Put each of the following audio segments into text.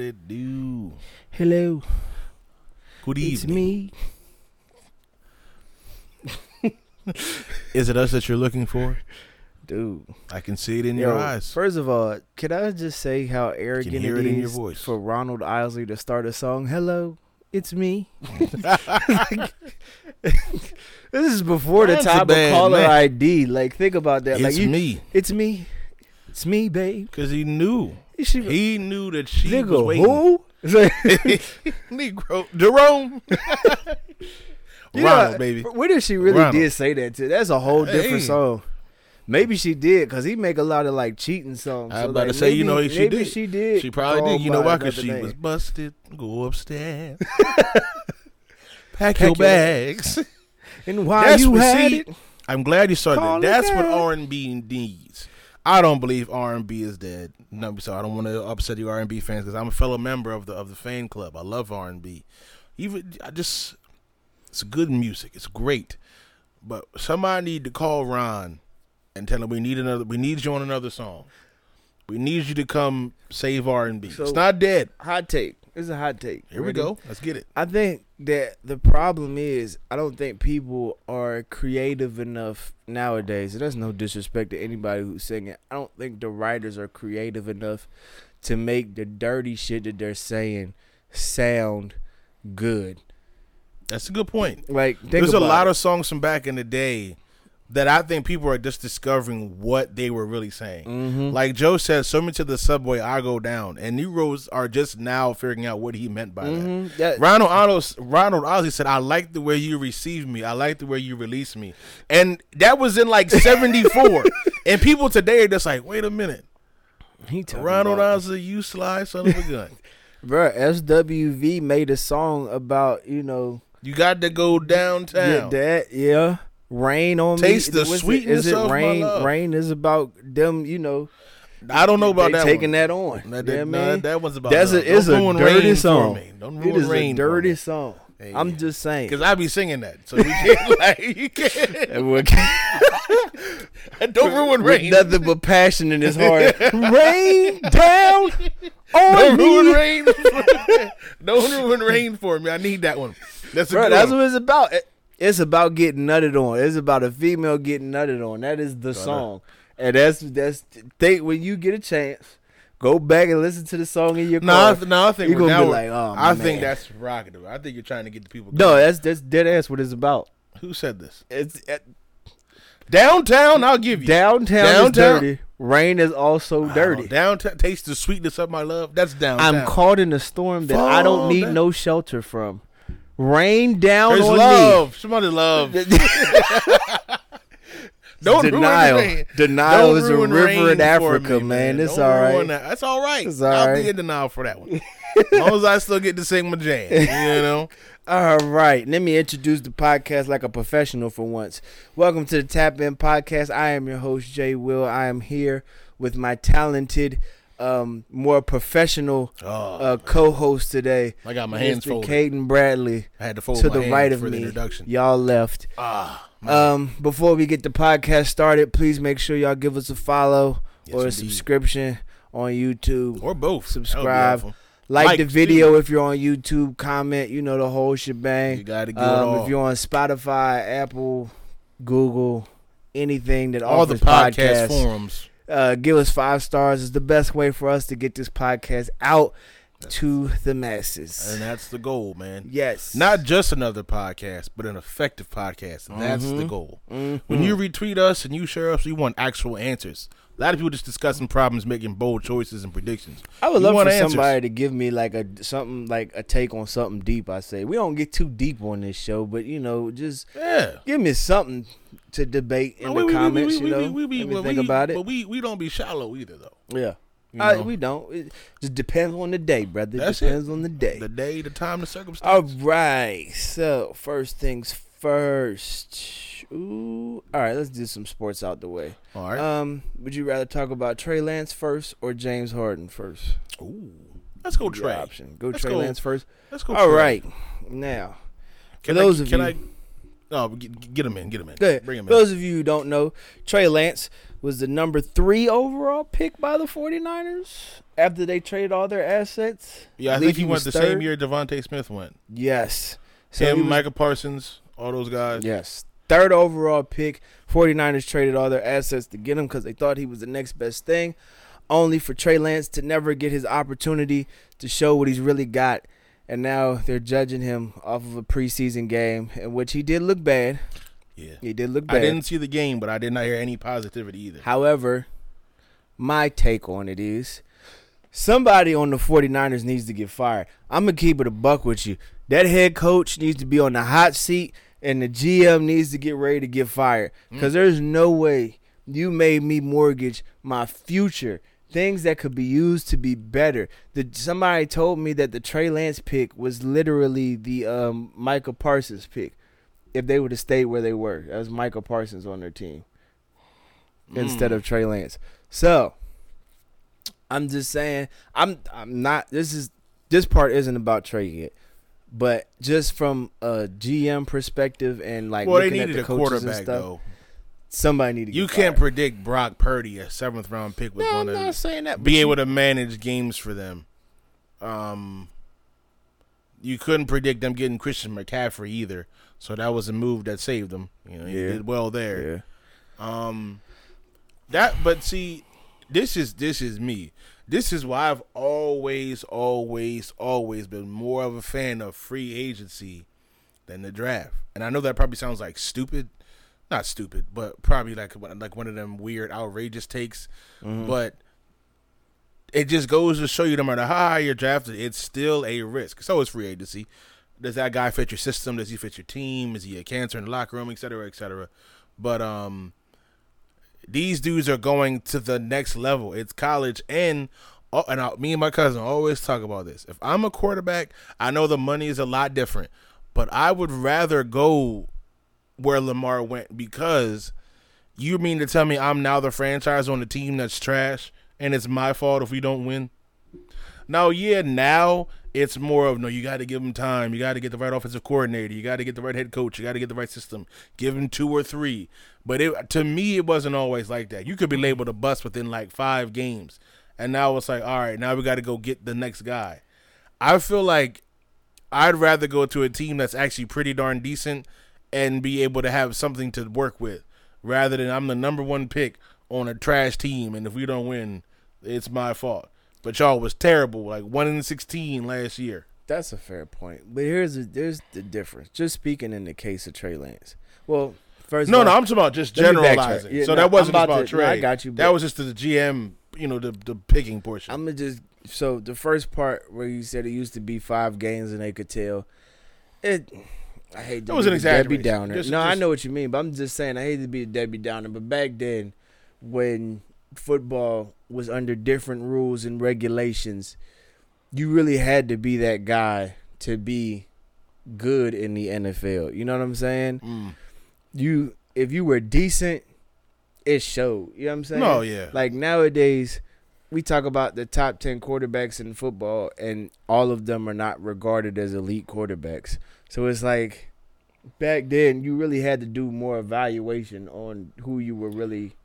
it do? Hello, Good it's evening. It's me. Is it us that you're looking for? Dude, I can see it in your eyes. First of all, can I just say how arrogant it it voice. for Ronald Isley to start a song? Hello, it's me. this is before the That's a time of caller man. ID. Like, think about that. like, it's you, me. It's me. It's me, babe. Because he knew. You should, He knew that she was nigga, waiting. who? Negro. Jerome. You Ronald, baby. What if she really Ronald. did say that to? That's a whole different Hey. song. Maybe she did because he make a lot of like cheating songs. I So, about like, to say, you maybe- know, she did. She did. She probably did. You know why? Because she name. was busted. Go upstairs. Pack, Pack your your- bags. And why That's you had it? I'm glad you started Call that. That's what. R and B needs. I don't believe R and B is dead. No, so I don't want to upset you R and B fans because I'm a fellow member of the of the fan club. I love R and B. Even I just it's good music. It's great, but somebody need to call Ron and tell him we need another. We need you on another song. We need you to come save R and B. It's not dead. Hot take. It's a hot take. Here we go. Let's get it. I think that the problem is I don't think people are creative enough nowadays. And that's no disrespect to anybody who's singing. I don't think the writers are creative enough to make the dirty shit that they're saying sound good. That's a good point. Like There's a lot it. of songs from back in the day that I think people are just discovering what they were really saying. Mhm. Like Joe said, "So me to the subway, I go down," and Negroes are just now figuring out what he meant by that. Mhm. That- Ronald Otto, Ronald Isley said, "I like the way you receive me. I like the way you release me," and that was in like '74. and people today are just like, "Wait a minute, he Ronald Isley, you sly son of a gun, Bruh, SWV made a song about, you know, you got to go yeah, downtown." that, yeah. Rain on me. Taste me. the What's it- sweetness is it of my rain? love. Rain is about them, you know. I don't know about that. taking one. that on. That, Yeah, that, man. no, that one's about. That's love. a it's a dirty rain song. Don't ruin is a rain for dirty song. Hey, I'm just saying. Cause I be singing that, so you can't like you can't. Don't ruin with rain. Nothing but passion in his heart. rain down on Don't ruin rain. Don't ruin rain for me. I need that one. That's a Bro, that's one. what it's about. It- It's about getting nutted on. It's about a female getting nutted on. That is the song. And that's that's think when you get a chance, go back and listen to the song in your No, I, car. no, I think You we're gonna be now. like, oh, I man. think that's provocative. I think you're trying to get the people. no, that's that's dead ass what it's about. who said this? It's uh, Downtown, I'll give you. downtown, is Downtown? dirty. Rain is also Oh, dirty. downtown, taste the sweetness of my love. That's downtown. I'm caught in a storm that I don't need down. no shelter from. Rain down There's on love. Somebody love. Don't Denial. Denial Don't is a river in Africa, me, man. It's all that. That's all right. All I'll right. be in denial for that one. as long as I still get to sing my jam, you know. All right, let me introduce the podcast like a professional for once. Welcome to the Tap In Podcast. I am your host, Jay Will. I am here with my talented, um, more professional Oh, uh, co-host today, I got my hands Mr. folded. Kaden Bradley. I had to fold To my the hands right of for the me, introduction. y'all left. Ah. Um, before we get the podcast started, please make sure y'all give us a follow Yes, or a indeed. subscription on YouTube. or both. That would be subscribe. Like Likes, the too. video if you're on YouTube. Comment, you know the whole shebang. You got to get Um, if you're on Spotify, Apple, Google, anything that all the podcast forums. Uh, give us five stars. Is the best way for us to get this podcast out to the masses. And that's the goal, man. yes, Not just another podcast, but an effective podcast. And that's the Mhm. goal. Mhm. When you retweet us and you share us, we want actual answers. A lot of people just discussing problems, making bold choices and predictions. I would we love for answers. somebody to give me like a something like a take on something deep. I say we don't get too deep on this show, but you know, just Yeah. give me something to debate in No, the we- comments. we- you know, we- we- we- Let me well, think about it. But we, we don't be shallow either, though. yeah. You know? we don't. It just depends on the day, brother. It That's it. depends on the day. the day, the time, the circumstance. All right. So first things first. Ooh. All right. Let's do some sports out the way. All right. Um. Would you rather talk about Trey Lance first or James Harden first? Ooh. Let's go, Trey. Option. Go Let's Trey go. Lance first. Let's go. All Trey. right. Now, Can for those I, of can you- I No, get, get him in. Get him in. Go ahead. Bring him in. those of you who don't know, Trey Lance was the number three overall pick by the 49ers after they traded all their assets. Yeah, I believe think he, he went the same year DeVonta Smith went. Yes. So Him, was- Micah Parsons, all those guys. Yes. Third overall pick. 49ers traded all their assets to get him because they thought he was the next best thing. Only for Trey Lance to never get his opportunity to show what he's really got. And now they're judging him off of a preseason game in which he did look bad. Yeah. He did look bad. I didn't see the game, but I did not hear any positivity either. However, my take on it is somebody on the 49ers needs to get fired. I'm going to keep it a buck with you. That head coach needs to be on the hot seat, and the GM needs to get ready to get fired. Because mm. there's no way you made me mortgage my future. Things that could be used to be better. The, somebody told me that the Trey Lance pick was literally the um, Micah Parsons pick. If they would have stayed where they were, that was Micah Parsons on their team instead of Trey Lance. So I'm just saying I'm I'm not this is this part isn't about Trey yet. But just from a GM perspective and like well, they looking at the a coaches and stuff, though. Somebody need to You get can't fired. predict Brock Purdy, a seventh round pick, was No, I'm going not to saying that. be but able to manage games for them. Um, you couldn't predict them getting Christian McCaffrey either, so that was a move that saved them. You know, he Yeah. did well there. Yeah. Um, that but see, this is this is me. This is why I've always, always, always been more of a fan of free agency than the draft. And I know that probably sounds like stupid, not stupid, but probably like like one of them weird, outrageous takes. But it just goes to show you, no matter how high you're drafted, it's still a risk. So is free agency. Does that guy fit your system? Does he fit your team? Is he a cancer in the locker room, et cetera, et cetera? But um, these dudes are going to the next level. It's college, and oh, and I, me and my cousin always talk about this. If I'm a quarterback, I know the money is a lot different, but I would rather go where Lamar went because you mean to tell me I'm now the franchise on the team that's trash, and it's my fault if we don't win? Now, yeah, now it's more of no. You got to give him time. You got to get the right offensive coordinator. You got to get the right head coach. You got to get the right system. Give him two or three. But it, to me, it wasn't always like that. You could be labeled a bust within like five games, and now it's like, all right, now we got to go get the next guy. I feel like I'd rather go to a team that's actually pretty darn decent and be able to have something to work with, rather than I'm the number one pick on a trash team, and if we don't win, it's my fault. But y'all was terrible, like one in sixteen last year. That's a fair point. But here's the, there's the difference. Just speaking in the case of Trey Lance. Well, first No, no, I'm talking about just Let me backtrack. generalizing. Yeah, so no, that wasn't about about to- no, Trey. I got you, That was just the GM, you know, the the picking portion. I'm gonna just so the first part where you said it used to be five games and they could tell it. I hate to That was be an Debbie exaggeration. Downer. Just- no, I just- know what you mean, but I'm just saying I hate to be a Debbie Downer. But back then, when football was under different rules and regulations, you really had to be that guy to be good in the NFL. You know what I'm saying? Mm. You if you were decent, it showed. You know what I'm saying? No, yeah. Like nowadays, we talk about the top 10 quarterbacks in football, and all of them are not regarded as elite quarterbacks. So it's like back then, you really had to do more evaluation on who you were really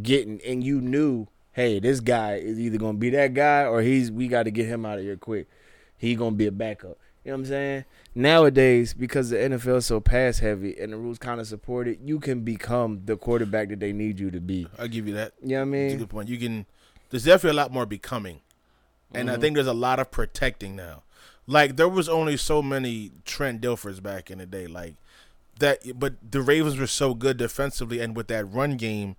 getting, and you knew, hey, this guy is either going to be that guy or he's we got to get him out of here quick. He going to be a backup. You know what I'm saying? Nowadays, because the NFL is so pass heavy and the rules kind of support it, you can become the quarterback that they need you to be. I'll give you that. You know what I That's a mean? good point. You can. There's definitely a lot more becoming, and Mm-hmm. I think there's a lot of protecting now. Like there was only so many Trent Dilfers back in the day, like that. But the Ravens were so good defensively, and with that run game,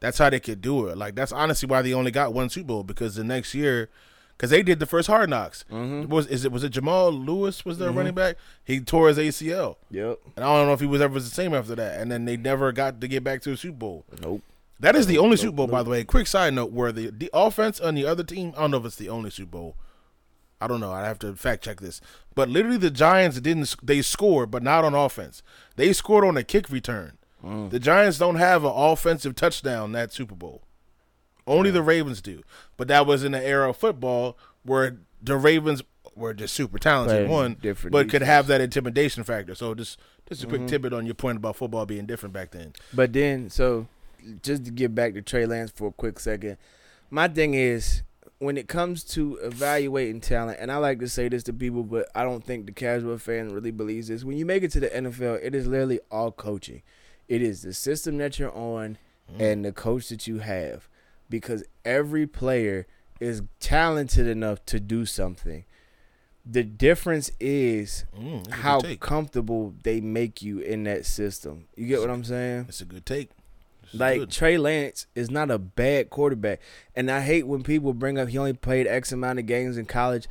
that's how they could do it. Like that's honestly why they only got one Super Bowl because the next year, because they did the first Hard Knocks. Mm-hmm. Was is it was it Jamal Lewis was their running back? He tore his ACL, Yep. and I don't know if he was ever the same after that. And then they never got to get back to a Super Bowl. Nope. That is the only Nope, Super Bowl, by the way. Quick side note: where the the offense on the other team, I don't know if it's the only Super Bowl. I don't know. I have to fact check this. But literally, the Giants didn't. They scored, but not on offense. They scored on a kick return. Mm. The Giants don't have an offensive touchdown that Super Bowl. Only the Ravens do. But that was in the era of football where the Ravens were just super talented. Playing One, but could have that intimidation factor. So just just a quick Mhm. tidbit on your point about football being different back then. But then, so just to get back to Trey Lance for a quick second, my thing is when it comes to evaluating talent, and I like to say this to people, but I don't think the casual fan really believes this. When you make it to the NFL, it is literally all coaching. It is the system that you're on and the coach that you have, because every player is talented enough to do something. The difference is Mm, that's a good how comfortable they make you in that system. You get what I'm saying? It's a good take. Like. Trey Lance is not a bad quarterback, and I hate when people bring up he only played X amount of games in college.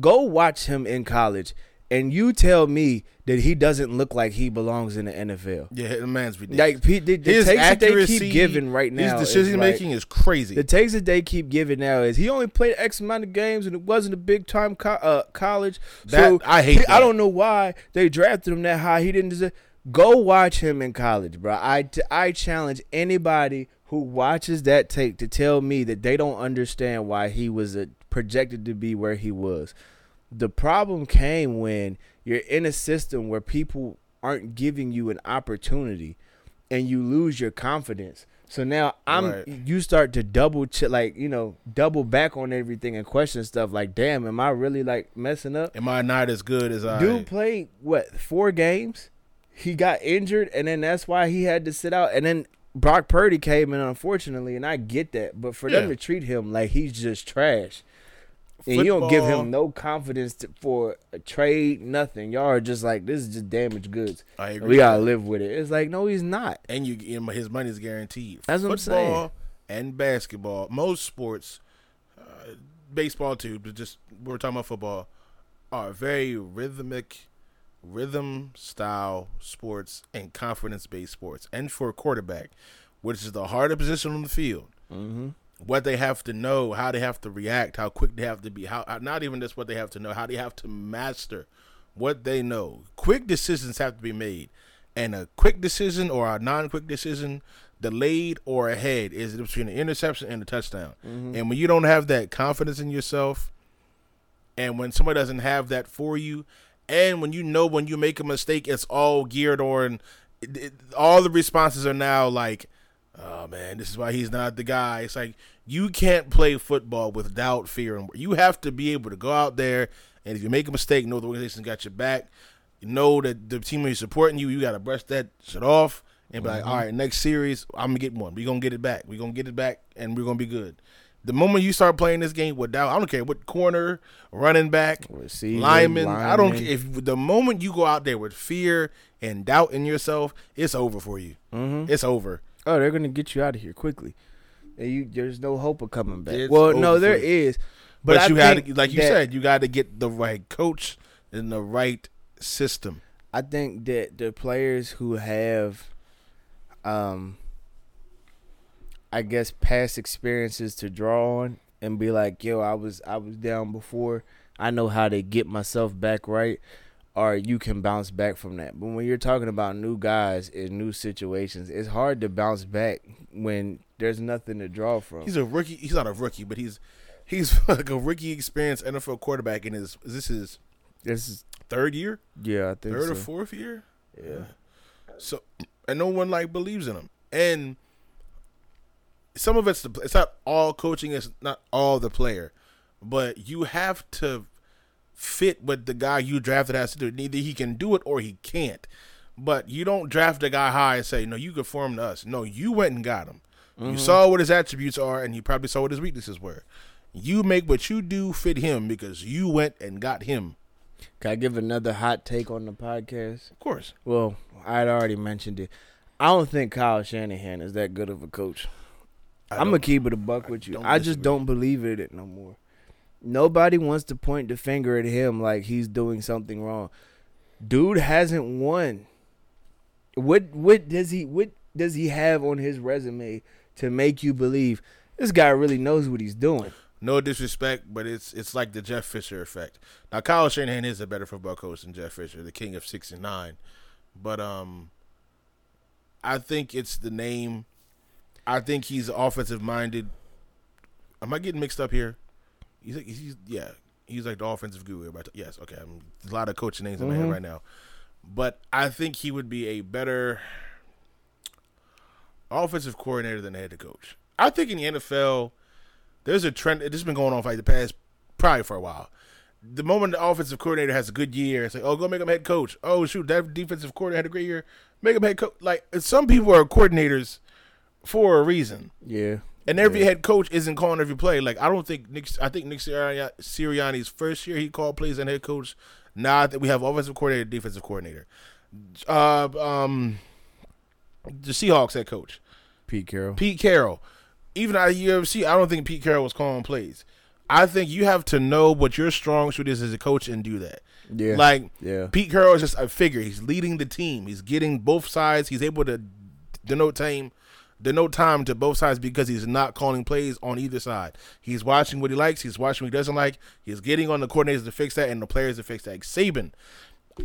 Go watch him in college, and you tell me that he doesn't look like he belongs in the NFL. yeah, the man's ridiculous. Like pe- the, the his takes that they keep giving right now, his is decision like- making is crazy. the takes that they keep giving now is he only played X amount of games and it wasn't a big time co- uh, college. That- so I hate he- that. I don't know why they drafted him that high. He didn't deserve. Go watch him in college, bro. I, I challenge anybody who watches that tape to tell me that they don't understand why he was uh projected to be where he was. The problem came when you're in a system where people aren't giving you an opportunity and you lose your confidence. So now I'm Right. you start to double check like, you know, double back on everything and question stuff like, damn, am I really like messing up? Am I not as good as I? Dude played what four games? He got injured, and then that's why he had to sit out. And then Brock Purdy came in, unfortunately, and I get that. But for them to treat him like he's just trash, and you don't give him no confidence to, for a trade, nothing. Y'all are just like this is just damaged goods. I agree. We gotta live with it. It's like no, he's not. and you his money is guaranteed. That's what I'm saying. And basketball, most sports, uh, baseball too, but just we're talking about football, are very rhythmic, rhythm style sports and confidence based sports. And for a quarterback, which is the harder position on the field, Mm-hmm. what they have to know, how they have to react, how quick they have to be, how not even just what they have to know, how they have to master what they know. Quick decisions have to be made, and a quick decision or a non-quick decision, delayed or ahead, is between an interception and a touchdown. Mm-hmm. And when you don't have that confidence in yourself, and when somebody doesn't have that for you, and when you know when you make a mistake, it's all geared on. It, it, all the responses are now like, "Oh man, this is why he's not the guy." It's like you can't play football with doubt, fear, and you have to be able to go out there and if you make a mistake, know the organization's got your back. You know that the team is supporting you. You got to brush that shit off and be like, mm-hmm. "All right, next series, I'm gonna get one. We gonna get it back. We gonna get it back, and we're gonna be good." The moment you start playing this game with doubt, I don't care what corner, running back, Receiver, lineman, I don't if the moment you go out there with fear and doubt in yourself, it's over for you. Mm-hmm. It's over. Oh, they're gonna get you out of here quickly. And you, there's no hope of coming back. It's well, no, there is, But, I you got to, like you that- said, you got to get the right coach and the right system. I think that the players who have, um, I guess past experiences to draw on and be like, yo, I was I was down before. I know how to get myself back right, or you can bounce back from that. But when you're talking about new guys in new situations, it's hard to bounce back when there's nothing to draw from. He's a rookie. He's not a rookie, but he's he's like a rookie experienced NFL quarterback in his is this his this is third year, yeah, I think third so. or fourth year. Yeah. So and no one like believes in him. And some of it's the it's not all coaching. It's not all the player, but you have to fit what the guy you drafted has to do. Either he can do it or he can't. But you don't draft a guy high and say, "No, you conform to us." No, you went and got him. You mm-hmm. saw what his attributes are, and you probably saw what his weaknesses were. You make what you do fit him because you went and got him. Can I give another hot take on the podcast? Of course. Well, I'd already mentioned it. I don't think Kyle Shanahan is that good of a coach. I I'm gonna keep it a buck with you. don't I just don't believe in it no more. Nobody wants to point the finger at him like he's doing something wrong. Dude hasn't won. What what does he what does he have on his resume to make you believe this guy really knows what he's doing? No disrespect, but it's it's like the Jeff Fisher effect. Now Kyle Shanahan is a better football coach than Jeff Fisher, the king of six and nine. But um I think it's the name. I think he's offensive minded. Am I getting mixed up here? He's, like, he's yeah. He's like the offensive guru. Everybody- Yes, okay. I'm, there's a lot of coaching names in my head mm-hmm. right now, but I think he would be a better offensive coordinator than a head coach. I think in the NFL, there's a trend. This has been going on for like the past probably for a while. The moment the offensive coordinator has a good year, it's like, oh, go make him head coach. Oh, shoot, that defensive coordinator had a great year. Make him head coach. Like some people are coordinators for a reason. Yeah. And every Yeah. head coach isn't calling every play. Like I don't think Nick. I think Nick Sirianni- Sirianni's first year he called plays and head coach. Now I think we have offensive coordinator, defensive coordinator. Uh, um, the Seahawks head coach Pete Carroll. Pete Carroll. Even at USC, I don't think Pete Carroll was calling plays. I think you have to know what your strong suit is as a coach and do that. Yeah. Like yeah. Pete Carroll is just a figure. He's leading the team. He's getting both sides. He's able to denote time, denote time to both sides because he's not calling plays on either side. He's watching what he likes. He's watching what he doesn't like. He's getting on the coordinators to fix that and the players to fix that. Like Saban,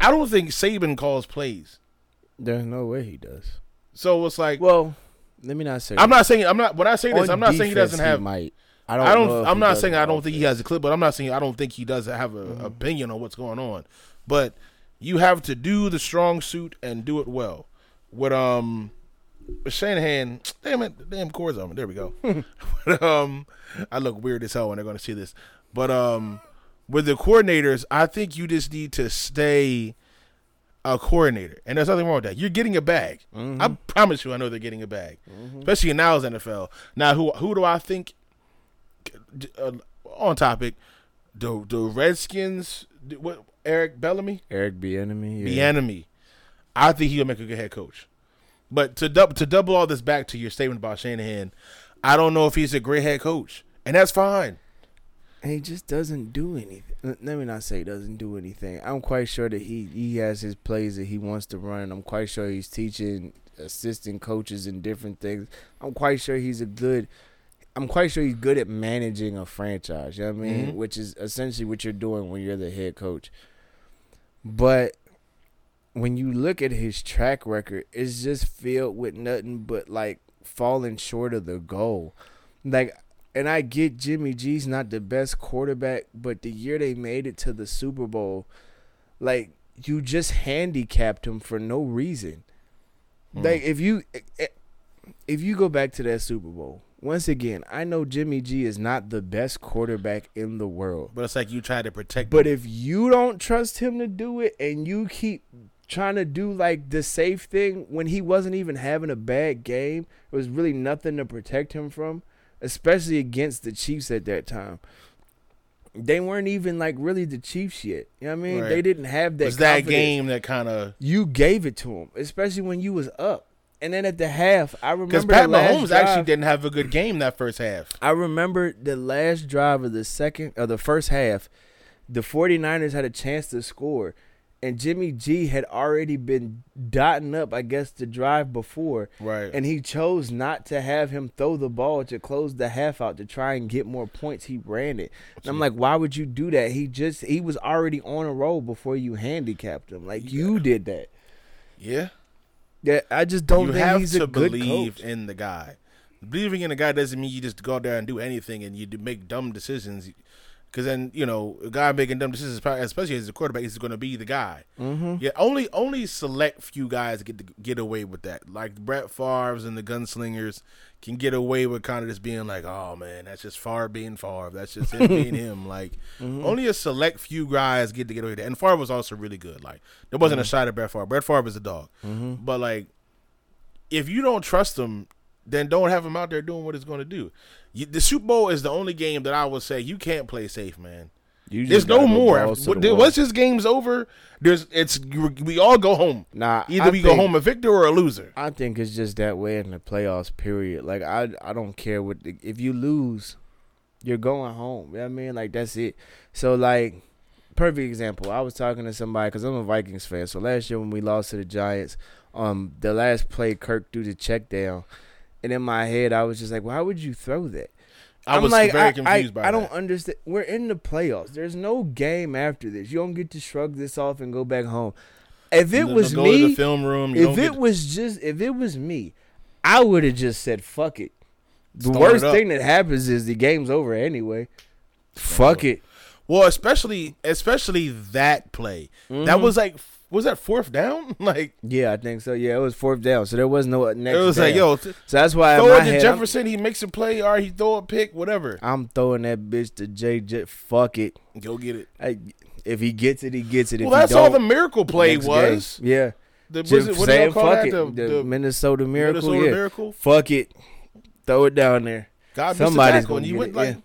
I don't think Saban calls plays. There's no way he does. So it's like Well, let me not say. I'm not saying I'm not when I say this On I'm not saying he doesn't have. might. I don't. I don't. I'm not saying I don't think he has a clip, but I'm not saying I don't think he does have a Mm-hmm. opinion on what's going on. But you have to do the strong suit and do it well. What um, with Shanahan, damn it, damn chords on me. There we go. but, um, I look weird as hell when they're going to see this. But um, with the coordinators, I think you just need to stay a coordinator, and there's nothing wrong with that. You're getting a bag. Mm-hmm. I promise you, I know they're getting a bag, especially in now's NFL. Now, who who do I think? Uh, on topic, the the Redskins. What Eric Bellamy, Eric Bieniemy. Yeah. enemy. I think he'll make a good head coach. But to dub, to double all this back to your statement about Shanahan, I don't know if he's a great head coach, and that's fine. And he just doesn't do anything. Let me not say he doesn't do anything. I'm quite sure that he he has his plays that he wants to run. I'm quite sure he's teaching assistant coaches and different things. I'm quite sure he's a good. I'm quite sure he's good at managing a franchise. You know what I mean? Mhm. Which is essentially what you're doing when you're the head coach. But when you look at his track record, it's just filled with nothing but like falling short of the goal. Like, and I get Jimmy G's not the best quarterback, but the year they made it to the Super Bowl, like you just handicapped him for no reason. Hmm. Like if you if you go back to that Super Bowl, once again, I know Jimmy G is not the best quarterback in the world. But it's like you try to protect. But if you don't trust him to do it and you keep trying to do like the safe thing when he wasn't even having a bad game, it was really nothing to protect him from, especially against the Chiefs at that time. They weren't even like really the Chiefs yet. You know what I mean? Right. They didn't have that was that game that kind of You gave it to him, especially when you was up. And then at the half, I remember because Pat Mahomes drive, actually didn't have a good game that first half. I remember the last drive of the second or the first half, the 49ers had a chance to score and Jimmy G had already been dotting up, I guess, the drive before. Right. And he chose not to have him throw the ball to close the half out to try and get more points. He ran it. And I'm like, why would you do that? He just he was already on a roll before you handicapped him. Like you did that. yeah. Yeah, I just don't you have to a believe coach. in the guy. Believing in the guy doesn't mean you just go out there and do anything and you make dumb decisions. Because then you know a guy making dumb decisions, especially as a quarterback, is going to be the guy. Mm-hmm. Yeah, only only select few guys get to get away with that. Like Brett Favre's and the gunslingers can get away with kind of just being like, "Oh man, that's just Favre being Favre. That's just him being him." Like Mm-hmm. only a select few guys get to get away with that. And Favre was also really good. Like there wasn't a shot at Brett Favre. Brett Favre is a dog. Mm-hmm. But like, if you don't trust him, then don't have him out there doing what he's going to do. You, the Super Bowl is the only game that I would say you can't play safe, man. You just There's no more. What- the. Once this game's over, there's it's we all go home. Nah, Either I we go home a victor or a loser. I think it's just that way in the playoffs. Period. Like I, I don't care what the, if you lose, you're going home. You know what I mean? Like that's it. So like, perfect example. I was talking to somebody because I'm a Vikings fan. So last year when we lost to the Giants, um, the last play Kirk threw the check down, and in my head I was just like, why would you throw that? I I'm was like, very I, confused I, by I that. don't understand. We're in the playoffs. There's no game after this. You don't get to shrug this off and go back home. If it was go me, to the film room. You if don't it get, was just if it was me, I would have just said fuck it. The worst up. thing that happens is the game's over anyway. Fuck it. Well, especially especially that play. That Mhm. was like was that fourth down? like Yeah, I think so. Yeah, it was fourth down, so there was no next. it was like, yo, So that's why throw it to head, I'm- Jefferson. He makes a play, or he throw a pick, whatever. I'm, throwing that bitch to JJ. Fuck it. Go get it. I, if he gets it, he gets it. Well, he that's all the miracle play was. game. Yeah, The, was it, what do saying, call fuck that? it. The, The, Minnesota Miracle. Minnesota yeah, miracle. fuck it. Throw it down there. God Somebody's and you get went it, like, yeah.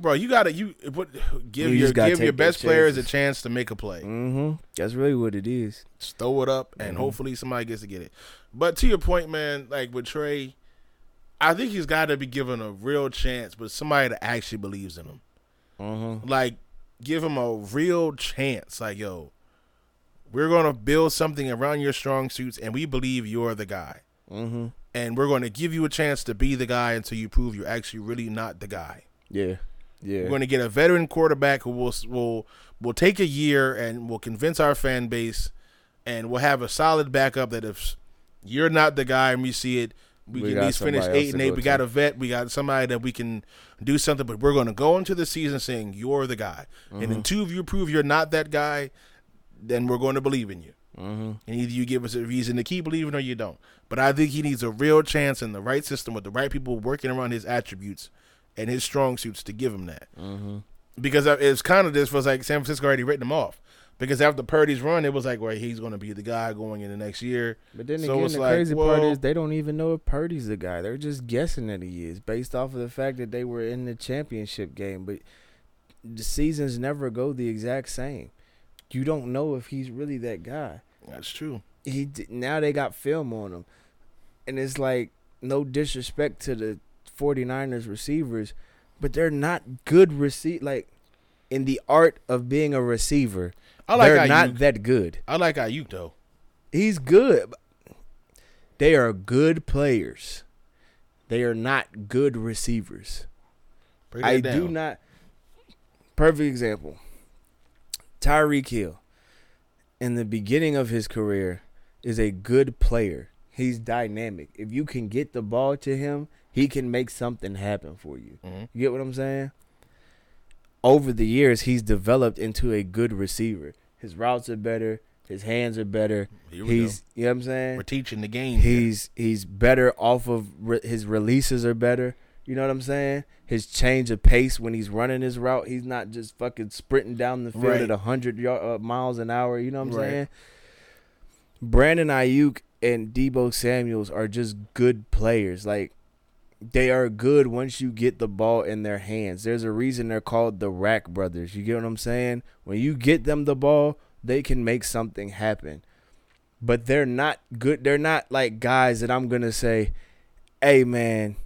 Bro, you gotta you what, give You your give your best players a chance to make a play. Mm-hmm. That's really what it is. Just throw it up, and Mhm. hopefully somebody gets to get it. But to your point, man, like with Trey, I think he's got to be given a real chance, but somebody that actually believes in him. Mm-hmm. Like, give him a real chance. Like, yo, we're gonna build something around your strong suits, and we believe you're the guy. Mm-hmm. And we're going to give you a chance to be the guy until you prove you're actually really not the guy. Yeah. Yeah. We're going to get a veteran quarterback who will will will take a year and will convince our fan base, and we'll have a solid backup that if you're not the guy and we see it, we, We can at least finish eight and eight. We to. got a vet. We got somebody that we can do something. But we're going to go into the season saying you're the guy, and Mm-hmm. until you prove you're not that guy, then we're going to believe in you. mm-hmm. And either you give us a reason to keep believing or you don't. But I think he needs a real chance in the right system with the right people working around his attributes and his strong suits to give him that. Mm-hmm. Because it's kind of this was like San Francisco already written him off. Because after Purdy's run, it was like, well, he's going to be the guy going in the next year. But then So again, the like, crazy part is they don't even know if Purdy's the guy. They're just guessing that he is based off of the fact that they were in the championship game. But the seasons never go the exact same. You don't know if he's really that guy. That's true. He now they got film on him, and it's like no disrespect to the 49ers receivers, but they're not good receive like in the art of being a receiver. I like they're Aiyuk. not that good. I like Aiyuk though. He's good. They are good players. They are not good receivers. I that do not. Perfect example. Tyreek Hill, in the beginning of his career, is a good player. He's dynamic. If you can get the ball to him, he can make something happen for you. Mhm. You get what I'm saying? Over the years, he's developed into a good receiver. His routes are better. His hands are better. He's, you know what I'm saying? go. We're teaching the game. here. He's he's better off of re- his releases are better. You know what I'm saying? His change of pace when he's running his route, he's not just fucking sprinting down the field Right. at hundred yard, uh, miles an hour. You know what I'm Right. saying? Brandon Aiyuk and Deebo Samuel's are just good players. Like they are good once you get the ball in their hands. There's a reason they're called the Rack Brothers. You get what I'm saying? When you get them the ball, they can make something happen. But they're not good. They're not like guys that I'm gonna say, "Hey man,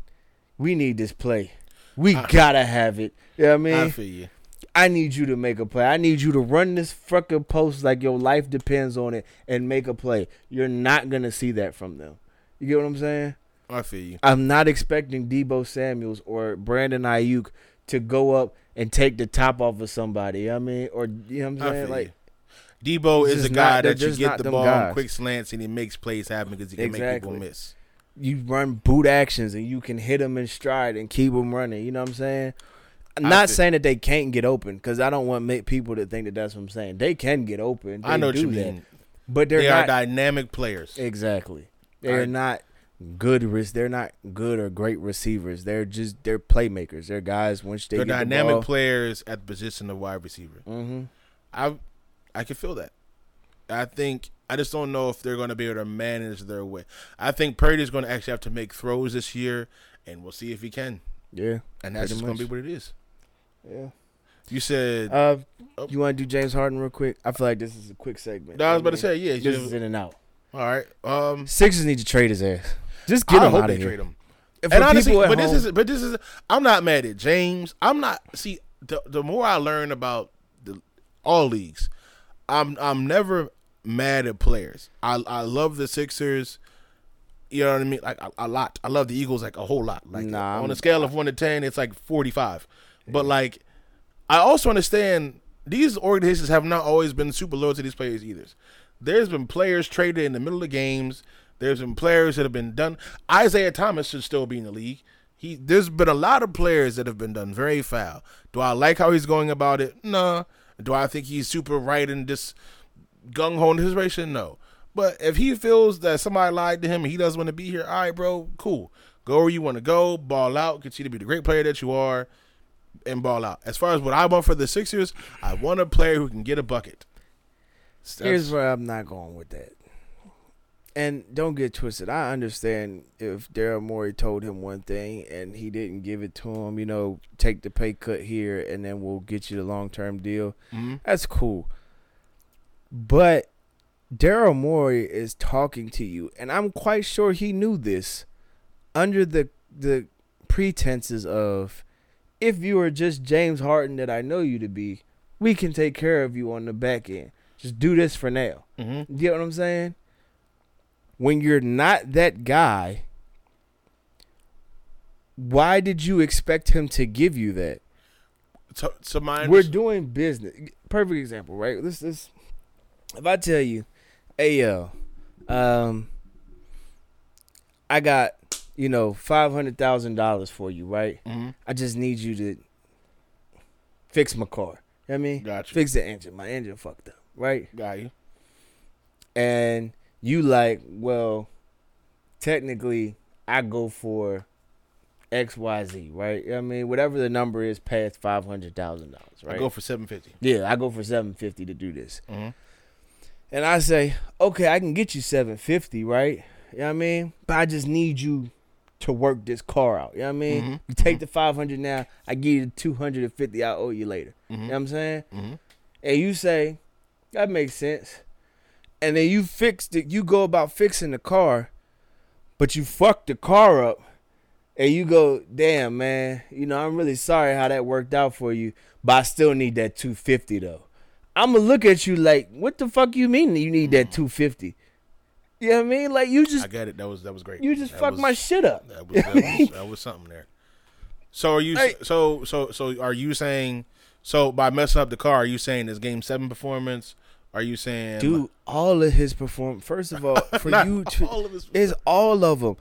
we need this play. We I- gotta have it." You know what I mean? I feel you. I need you to make a play. I need you to run this fucking post like your life depends on it and make a play. You're not gonna see that from them. You get what I'm saying? I feel you. I'm not expecting Deebo Samuels or Brandon Aiyuk to go up and take the top off of somebody. You know what I mean, or you know what I I'm saying? Like you. Deebo is a guy not- that you get the ball guys. in quick slants and he makes plays happen because he can make people miss. you run boot actions and you can hit them in stride and keep them running. You know what I'm saying? I'm not saying that they can't get open because I don't want people to think that that's what I'm saying. They can get open. I They know what you that. mean. but they're They not are dynamic players. exactly. They're I- not good. Res- they're not good or great receivers. They're just they're playmakers. They're guys once they They're get dynamic the ball. players at the position of wide receiver. mm-hmm. I I can feel that. I think I just don't know if they're going to be able to manage their way. I think Purdy's going to actually have to make throws this year, and we'll see if he can. Yeah, And that's just going to be what it is. yeah. You said Uh, Oh. you want to do James Harden real quick? I feel like this is a quick segment. No, I was about to mean, say yeah. this is in and out. all right. Um, Sixers need to trade his ass. Just get I him hope out they of here. And honestly, but this home- is but this is I'm not mad at James. I'm not see the the more I learn about the all leagues, I'm I'm never mad at players. I I love the Sixers. You know what I mean? Like a, a lot. I love the Eagles like a whole lot. Like Nah, on I'm- a scale of one to ten, it's like forty five. But like, I also understand these organizations have not always been super loyal to these players either. There's been players traded in the middle of games. There's been players that have been done. Isaiah Thomas should still be in the league. He there's been a lot of players that have been done very foul. Do I like how he's going about it? No. Do I think he's super right and just gung ho in his situation? No. But if he feels that somebody lied to him and he doesn't want to be here, all right, bro, cool. Go where you want to go, ball out, continue to be the great player that you are, and ball out. As far as what I want for the Sixers, I want a player who can get a bucket. That's- Here's where I'm not going with that. And don't get twisted. I understand if Daryl Morey told him one thing and he didn't give it to him, you know, take the pay cut here and then we'll get you the long term deal. Mhm. That's cool. But Daryl Morey is talking to you, and I'm quite sure he knew this under the the pretenses of if you are just James Harden that I know you to be, we can take care of you on the back end. Just do this for now. Mm-hmm. You get what I'm saying? When you're not that guy, why did you expect him to give you that? So, so my We're doing business. Perfect example, right? This is if I tell you, hey yo, um, I got you know five hundred thousand dollars for you, right? Mhm. I just need you to fix my car. You know what I mean? Got you. Fix the engine. My engine fucked up, right? Got you. And you like, well, technically, I go for X, Y, Z, right? You know what I mean, whatever the number is, past five hundred thousand dollars, right? I go for seven fifty. Yeah, I go for seven fifty to do this. Mm-hmm. And I say, okay, I can get you seven fifty, right? You know what I mean? But I just need you to work this car out. You know what I mean? Mhm, You take the five hundred now, I give you the two hundred and fifty I owe you later. Mhm. You know what I'm saying? Mm-hmm. And you say, that makes sense. And then you fix it, you go about fixing the car, but you fuck the car up. And you go, damn man, you know, I'm really sorry how that worked out for you, but I still need that 250 though. I'ma look at you like, what the fuck you mean you need that 250? You know what I mean? Like you just I got it. That was that was great. you just That fuck was- my shit up. That was, that, was, that was something there. So are you? Hey. So so so are you saying? So by messing up the car, are you saying this game seven performance? Are you saying, Dude, all of his performance. First of all, for you to all of his- it's all of them.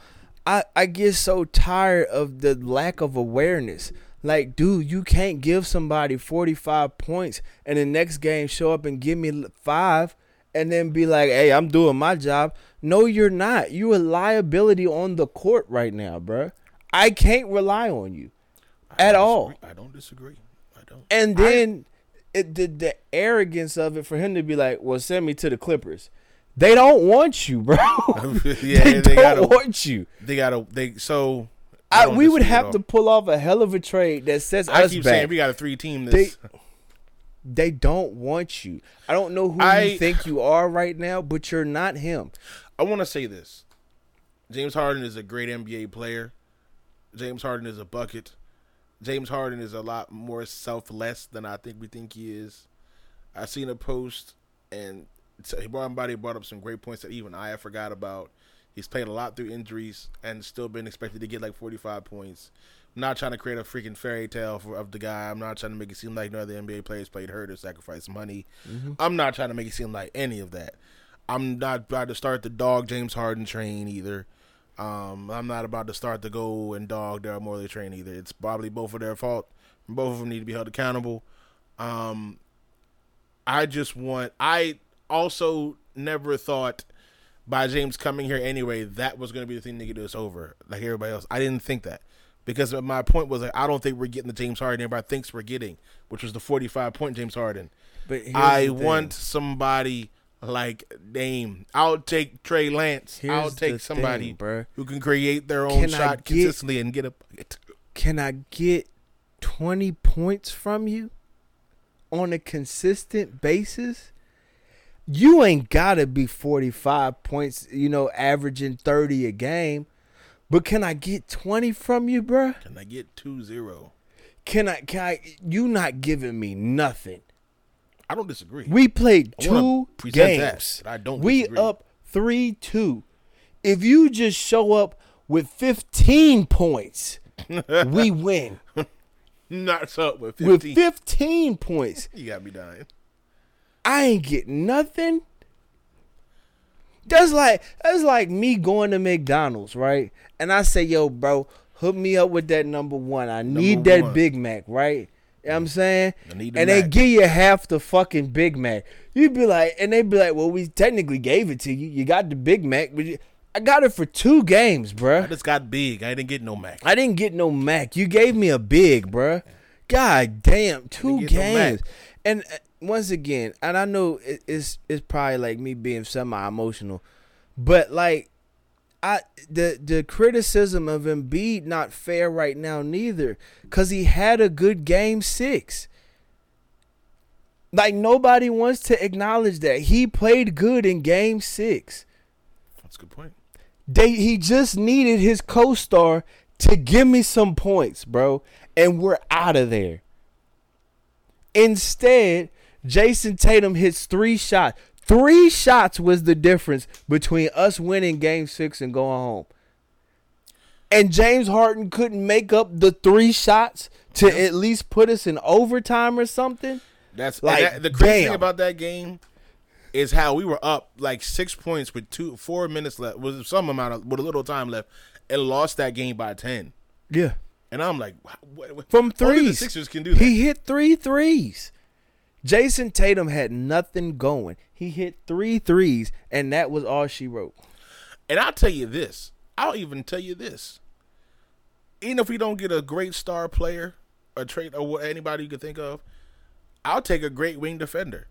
I I get so tired of the lack of awareness. Like, dude, you can't give somebody 45 points and the next game show up and give me 5 and then be like, "Hey, I'm doing my job." No, you're not. You a liability on the court right now, bruh. I can't rely on you I at all. I don't disagree. I don't. And then it, the the arrogance of it for him to be like, "Well, send me to the Clippers." They don't want you, bro. yeah, they, they, don't gotta. want you. They gotta. They so. I we would have to pull off a hell of a trade that says I us keep back. saying we got a three team. They- they don't want you. I don't know who I- you think you are right now, but you're not him. I want to say this. James Harden is a great NBA player. James Harden is a bucket. James Harden is a lot more selfless than I think we think he is. I seen a post and he brought somebody brought up some great points that even I forgot about. He's played a lot through injuries and still been expected to get like 45 points. I'm not trying to create a freaking fairy tale for, of the guy. I'm not trying to make it seem like no other NBA players played hurt or sacrificed money. Mm-hmm. I'm not trying to make it seem like any of that. I'm not about to start the dog James Harden train either. Um, I'm not about to start the go and dog Daryl Morey train either. It's probably both of their fault. Both of them need to be held accountable. Um, I just want. I also never thought by James coming here anyway that was going to be the thing to get us over like everybody else. I didn't think that because my point was like I don't think we're getting the James Harden everybody thinks we're getting, which was the 45 point James Harden. But I want somebody like Dame. I'll take Trey Lance. Here's I'll take somebody thing, bruh. who can create their own Can shot get- consistently and get a bucket. Can I get 20 points from you on a consistent basis? You ain't got to be 45 points, you know, averaging 30 a game. But can I get 20 from you, bro? Can I get 2-0? Can I can I you not giving me nothing. I don't disagree. We played two that, games. but I don't we disagree. up 3-2. If you just show up with 15 points, we win. Not so with 15. With 15 points. you got me dying. I ain't getting nothing. That's like that's like me going to McDonald's, right? And I say, "Yo, bro, hook me up with that number one. I need that one. Big Mac, right? You know what I'm saying? I need the And they give you half the fucking Big Mac. You'd be like, and they'd be like, well, we technically gave it to you. You got the Big Mac, but you, I got it for two games, bruh. I just got big. I didn't get no Mac. I didn't get no Mac. You gave me a big, bruh. God damn, two get no games. and uh, once again, and I know it's it's probably like me being semi emotional, but like I the the criticism of Embiid not fair right now neither, cause he had a good game six. Like nobody wants to acknowledge that he played good in game six. That's a good point. They he just needed his co-star to give me some points, bro, and we're out of there. Instead, Jayson Tatum hits three shots. Three shots was the difference between us winning game 6 and going home. And James Harden couldn't make up the three shots to at least put us in overtime or something. That's Like, like the crazy thing about that game is how we were up like six points with two four minutes left with some amount of with a little time left and lost that game by ten. Yeah. And I'm like, what, what, From only the. Sixers can do that. He hit three threes. Jayson Tatum had nothing going. He hit three threes, and that was all she wrote. And I'll tell you this. I'll even tell you this. Even if we don't get a great star player, a trade, or what- anybody you can think of, I'll take a great wing defender.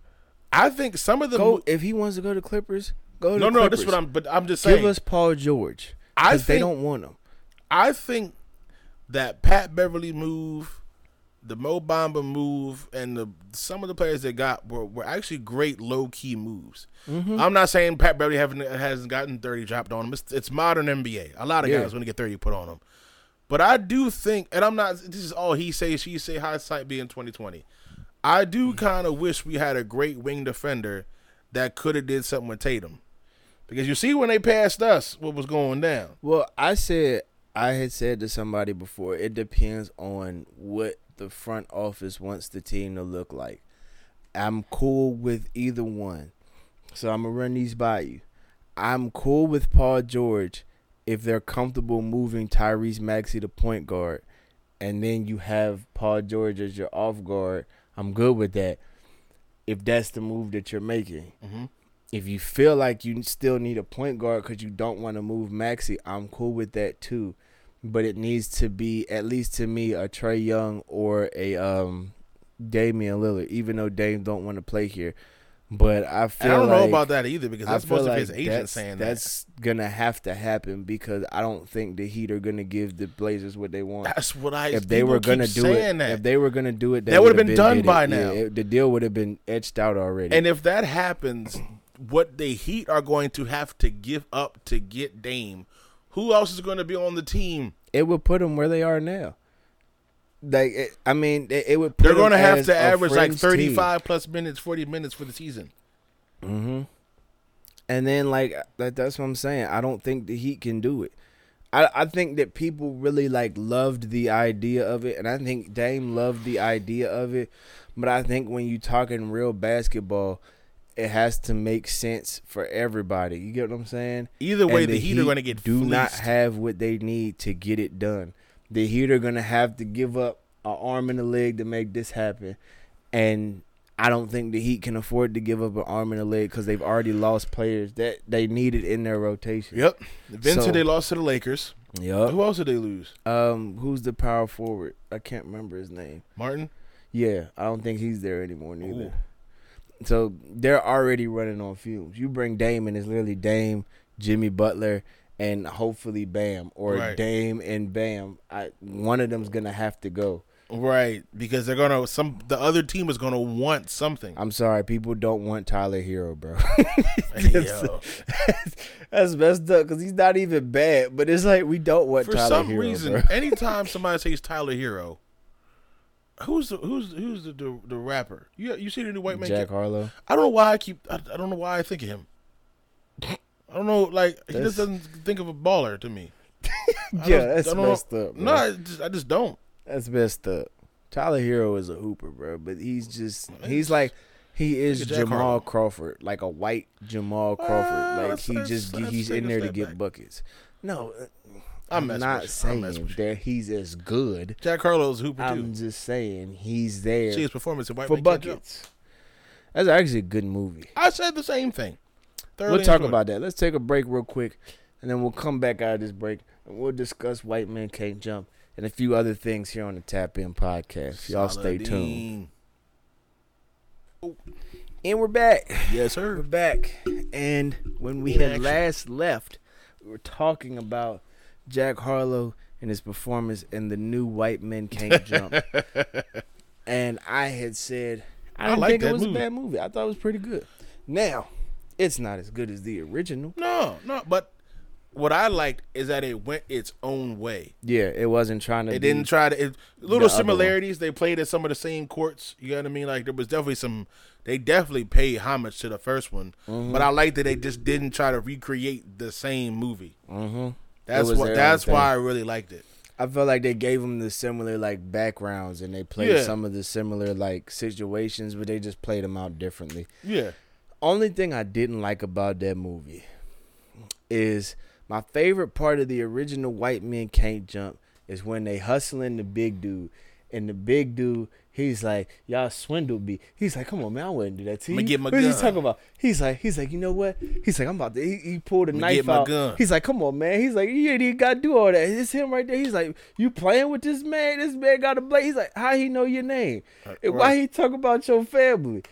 I think some of the Go if he wants to go to Clippers. Go to no, no, this is what I'm. But I'm just saying. Give us Paul George. I 'Cause they don't want him. I think that Pat Beverley move, the Mo Bamba move, and the some of the players they got were, were actually great low key moves. Mm-hmm. I'm not saying Pat Beverley haven't hasn't gotten 30 dropped on him. It's, it's modern NBA. A lot of Yeah. guys want to get 30 put on them. But I do think, and I'm not. This is all he say, she say. Hindsight being 2020. I do kind of wish we had a great wing defender that could have did something with Tatum, because you see when they passed us, what was going down. Well, I said I had said to somebody before. It depends on what the front office wants the team to look like. I'm cool with either one, so I'm gonna run these by you. I'm cool with Paul George if they're comfortable moving Tyrese Maxey to point guard, and then you have Paul George as your off guard. I'm good with that. If that's the move that you're making, Mm-hmm. if you feel like you still need a point guard because you don't want to move Maxey, I'm cool with that too. But it needs to be at least to me a Trae Young or a um Damian Lillard, even though Dame don't want to play here. But I feel And I don't like, know about that either because I that's feel most of his agent that's, saying that's gonna have to happen because I don't think the Heat are gonna give the Blazers what they want. That's what I. if they were gonna do it, that. if they were gonna do it, That would've would've been done did it. by Yeah, now. it- the deal would have been etched out already. and if that happens, what the Heat are going to have to give up to get Dame, who else is going to be on the team? it would put them where they are now. Like it, I mean, it, it would. Put They're going to have to average like fringe team. thirty-five plus minutes, forty minutes for the season. Mm-hmm. And then like that, that's what I'm saying. I don't think the Heat can do it. I I think that people really like loved the idea of it, and I think Dame loved the idea of it. But I think when you talking real basketball, it has to make sense for everybody. You get what I'm saying? Either way, And the, Heat, are going to get do not have what they need to get it done. The Heat are gonna have to give up an arm and a leg to make this happen, and I don't think the Heat can afford to give up an arm and a leg because they've already lost players that they needed in their rotation. Yep. Eventually, So- they lost to the Lakers. Yep. Who else did they lose? Um, who's the power forward? I can't remember his name. Martin. Yeah, I don't think he's there anymore neither. Ooh. So they're already running on fumes. You bring Dame and it's literally Dame, Jimmy Butler, and hopefully Bam or Right. Dame and Bam. I one of them's gonna have to go. Right, because they're gonna some the other team is gonna want something. I'm sorry, people don't want Tyler Herro, bro. Yo. That's messed up because he's not even bad, but it's like we don't want For Tyler some Hero, reason, anytime somebody says Tyler Herro, who's the who's who's the the, the rapper? You you see the new white man? Jack Harlow. I don't know why I keep. I, I don't know why I think of him. I don't know. Like he just doesn't think of a baller to me. Yeah, that's don't know- messed up. Bro. No, I just, I just don't. That's messed up. Tyler Herro is a hooper, bro, but he's just he's like he is Look at Jack Jamal Harlow. Crawford, like a white Jamal Crawford. Uh, like he just he's in there to get back. buckets. No, I'm I'm not you. I'm saying that he's as good. Jack Harlow's a hooper I'm too. just saying he's there See his performance in White for Man buckets. That's actually a good movie. I said the same thing. Thoroughly we'll talk enjoyed about that. Let's take a break real quick, and then we'll come back out of this break and we'll discuss White Men Can't Jump and a few other things here on the Tap In podcast. Y'all stay tuned. Saladin. And we're back. Yes, sir. We're back. And when we In had action. last left, we were talking about Jack Harlow and his performance in the new White Men Can't Jump. and I had said I didn't think it was movie. a bad movie. I thought it was pretty good. Now, it's not as good as the original. No, no, but what I liked is that it went its own way. Yeah, it wasn't trying to. It didn't try to. It, little one. similarities. They played at some of the same courts. You know what I mean? Like there was definitely some. They definitely paid homage to the first one, Mm-hmm. but I like that they just didn't try to recreate the same movie. Mm-hmm. That's was what. That's own why I really liked it. I felt like they gave them the similar like backgrounds and they played Yeah. some of the similar like situations, but they just played them out differently. Yeah. Only thing I didn't like about that movie is my favorite part of the original White Men Can't Jump is when they hustling the big dude, and the big dude he's like, "Y'all swindled me." He's like, "Come on, man, I wouldn't do that to you." Get my What's he talking about? He's like, he's like, you know what? He's like, I'm about to. He, he pulled a knife get my out. gun. He's like, come on, man. He's like, you ain't even got to do all that. It's him right there. He's like, you playing with this man? This man got a blade. He's like, how he know your name? And why he talk about your family?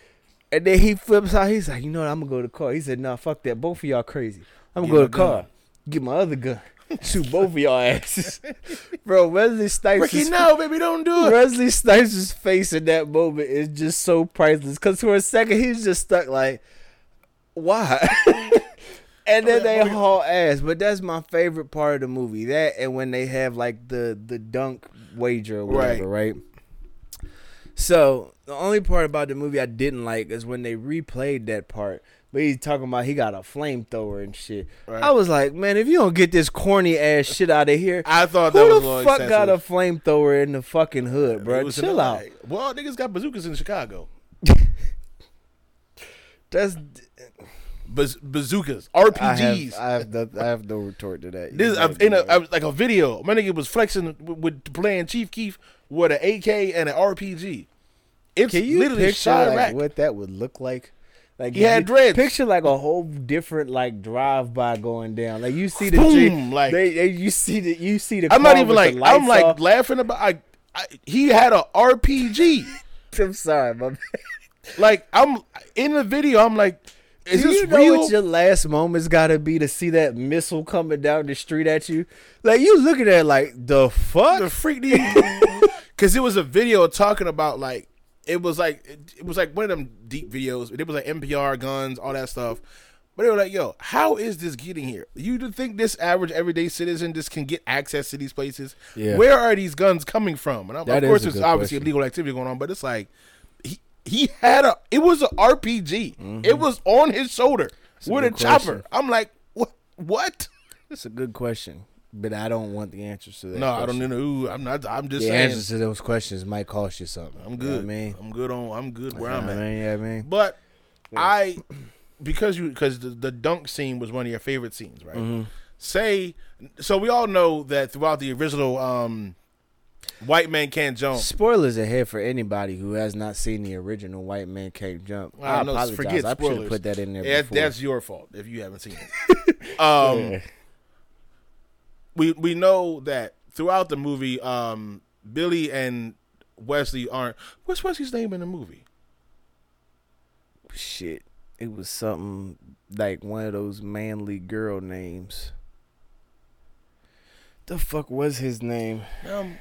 And then he flips out. He's like, you know what? I'm gonna go to the car. He said, nah, fuck that. Both of y'all crazy. I'm gonna go to the car. Get my other gun. Shoot both of y'all asses. Bro, Wesley Snipes. Ricky, is- no, baby, don't do it. Wesley Snipes' face in that moment is just so priceless. Cause for a second he's just stuck like, why? and then they haul ass. But that's my favorite part of the movie. That and when they have like the the dunk wager or whatever, right? So the only part about the movie I didn't like is when they replayed that part. But he's talking about he got a flamethrower and shit. Right. I was like, man, if you don't get this corny ass shit out of here, I thought that who was a the fuck got a flamethrower in the fucking hood, bro? Chill LA. out. Well, niggas got bazookas in Chicago. That's Baz- bazookas, I RPGs. have, I have, no, I have no retort to that. This I, gotta in a, was like a video. My nigga was flexing with, with playing Chief Keef with an AK and an RPG. It's Can you literally picture like what that would look like? Like He had dreads. Picture like a whole different like drive by going down. Like you see the Boom, G, like- they, they- you see the you see the. I'm not even like I'm like off. laughing about. I, I he had a RPG. I'm sorry, my man. like I'm in the video. I'm like, is Do this you know real? what your last moments gotta be to see that missile coming down the street at you? Like you looking at it like the fuck? the freak because it was a video talking about like it was like it, it was like one of them deep videos. It was like NPR guns, all that stuff. But they were like, "Yo, how is this getting here? You think this average everyday citizen just can get access to these places? Yeah. Where are these guns coming from?" And I'm, That of course, a it's obviously question. illegal activity going on, but it's like he he had a it was an RPG. It was on his shoulder Mm-hmm. a with a chopper. I'm like, what? What? That's a good question, but I don't want the answers to that. No, I don't know. I'm not. I'm just The saying. answers to those questions might cost you something. I'm You know good. I mean, I'm good on. I'm good where I'm at. I mean, yeah, I mean. But I, because you because the, the dunk scene was one of your favorite scenes, right? Mm-hmm. Say, so we all know that throughout the original um, White Man Can't Jump. Spoilers ahead for anybody who has not seen the original White Man Can't Jump. I, I know, apologize. forget I should have put that in there. Yeah, before. that's your fault if you haven't seen it. um, Yeah. We we know that throughout the movie, um, Billy and Wesley aren't. What's Wesley's name in the movie? shit. It was something like one of those manly girl names. The fuck was his name? Um,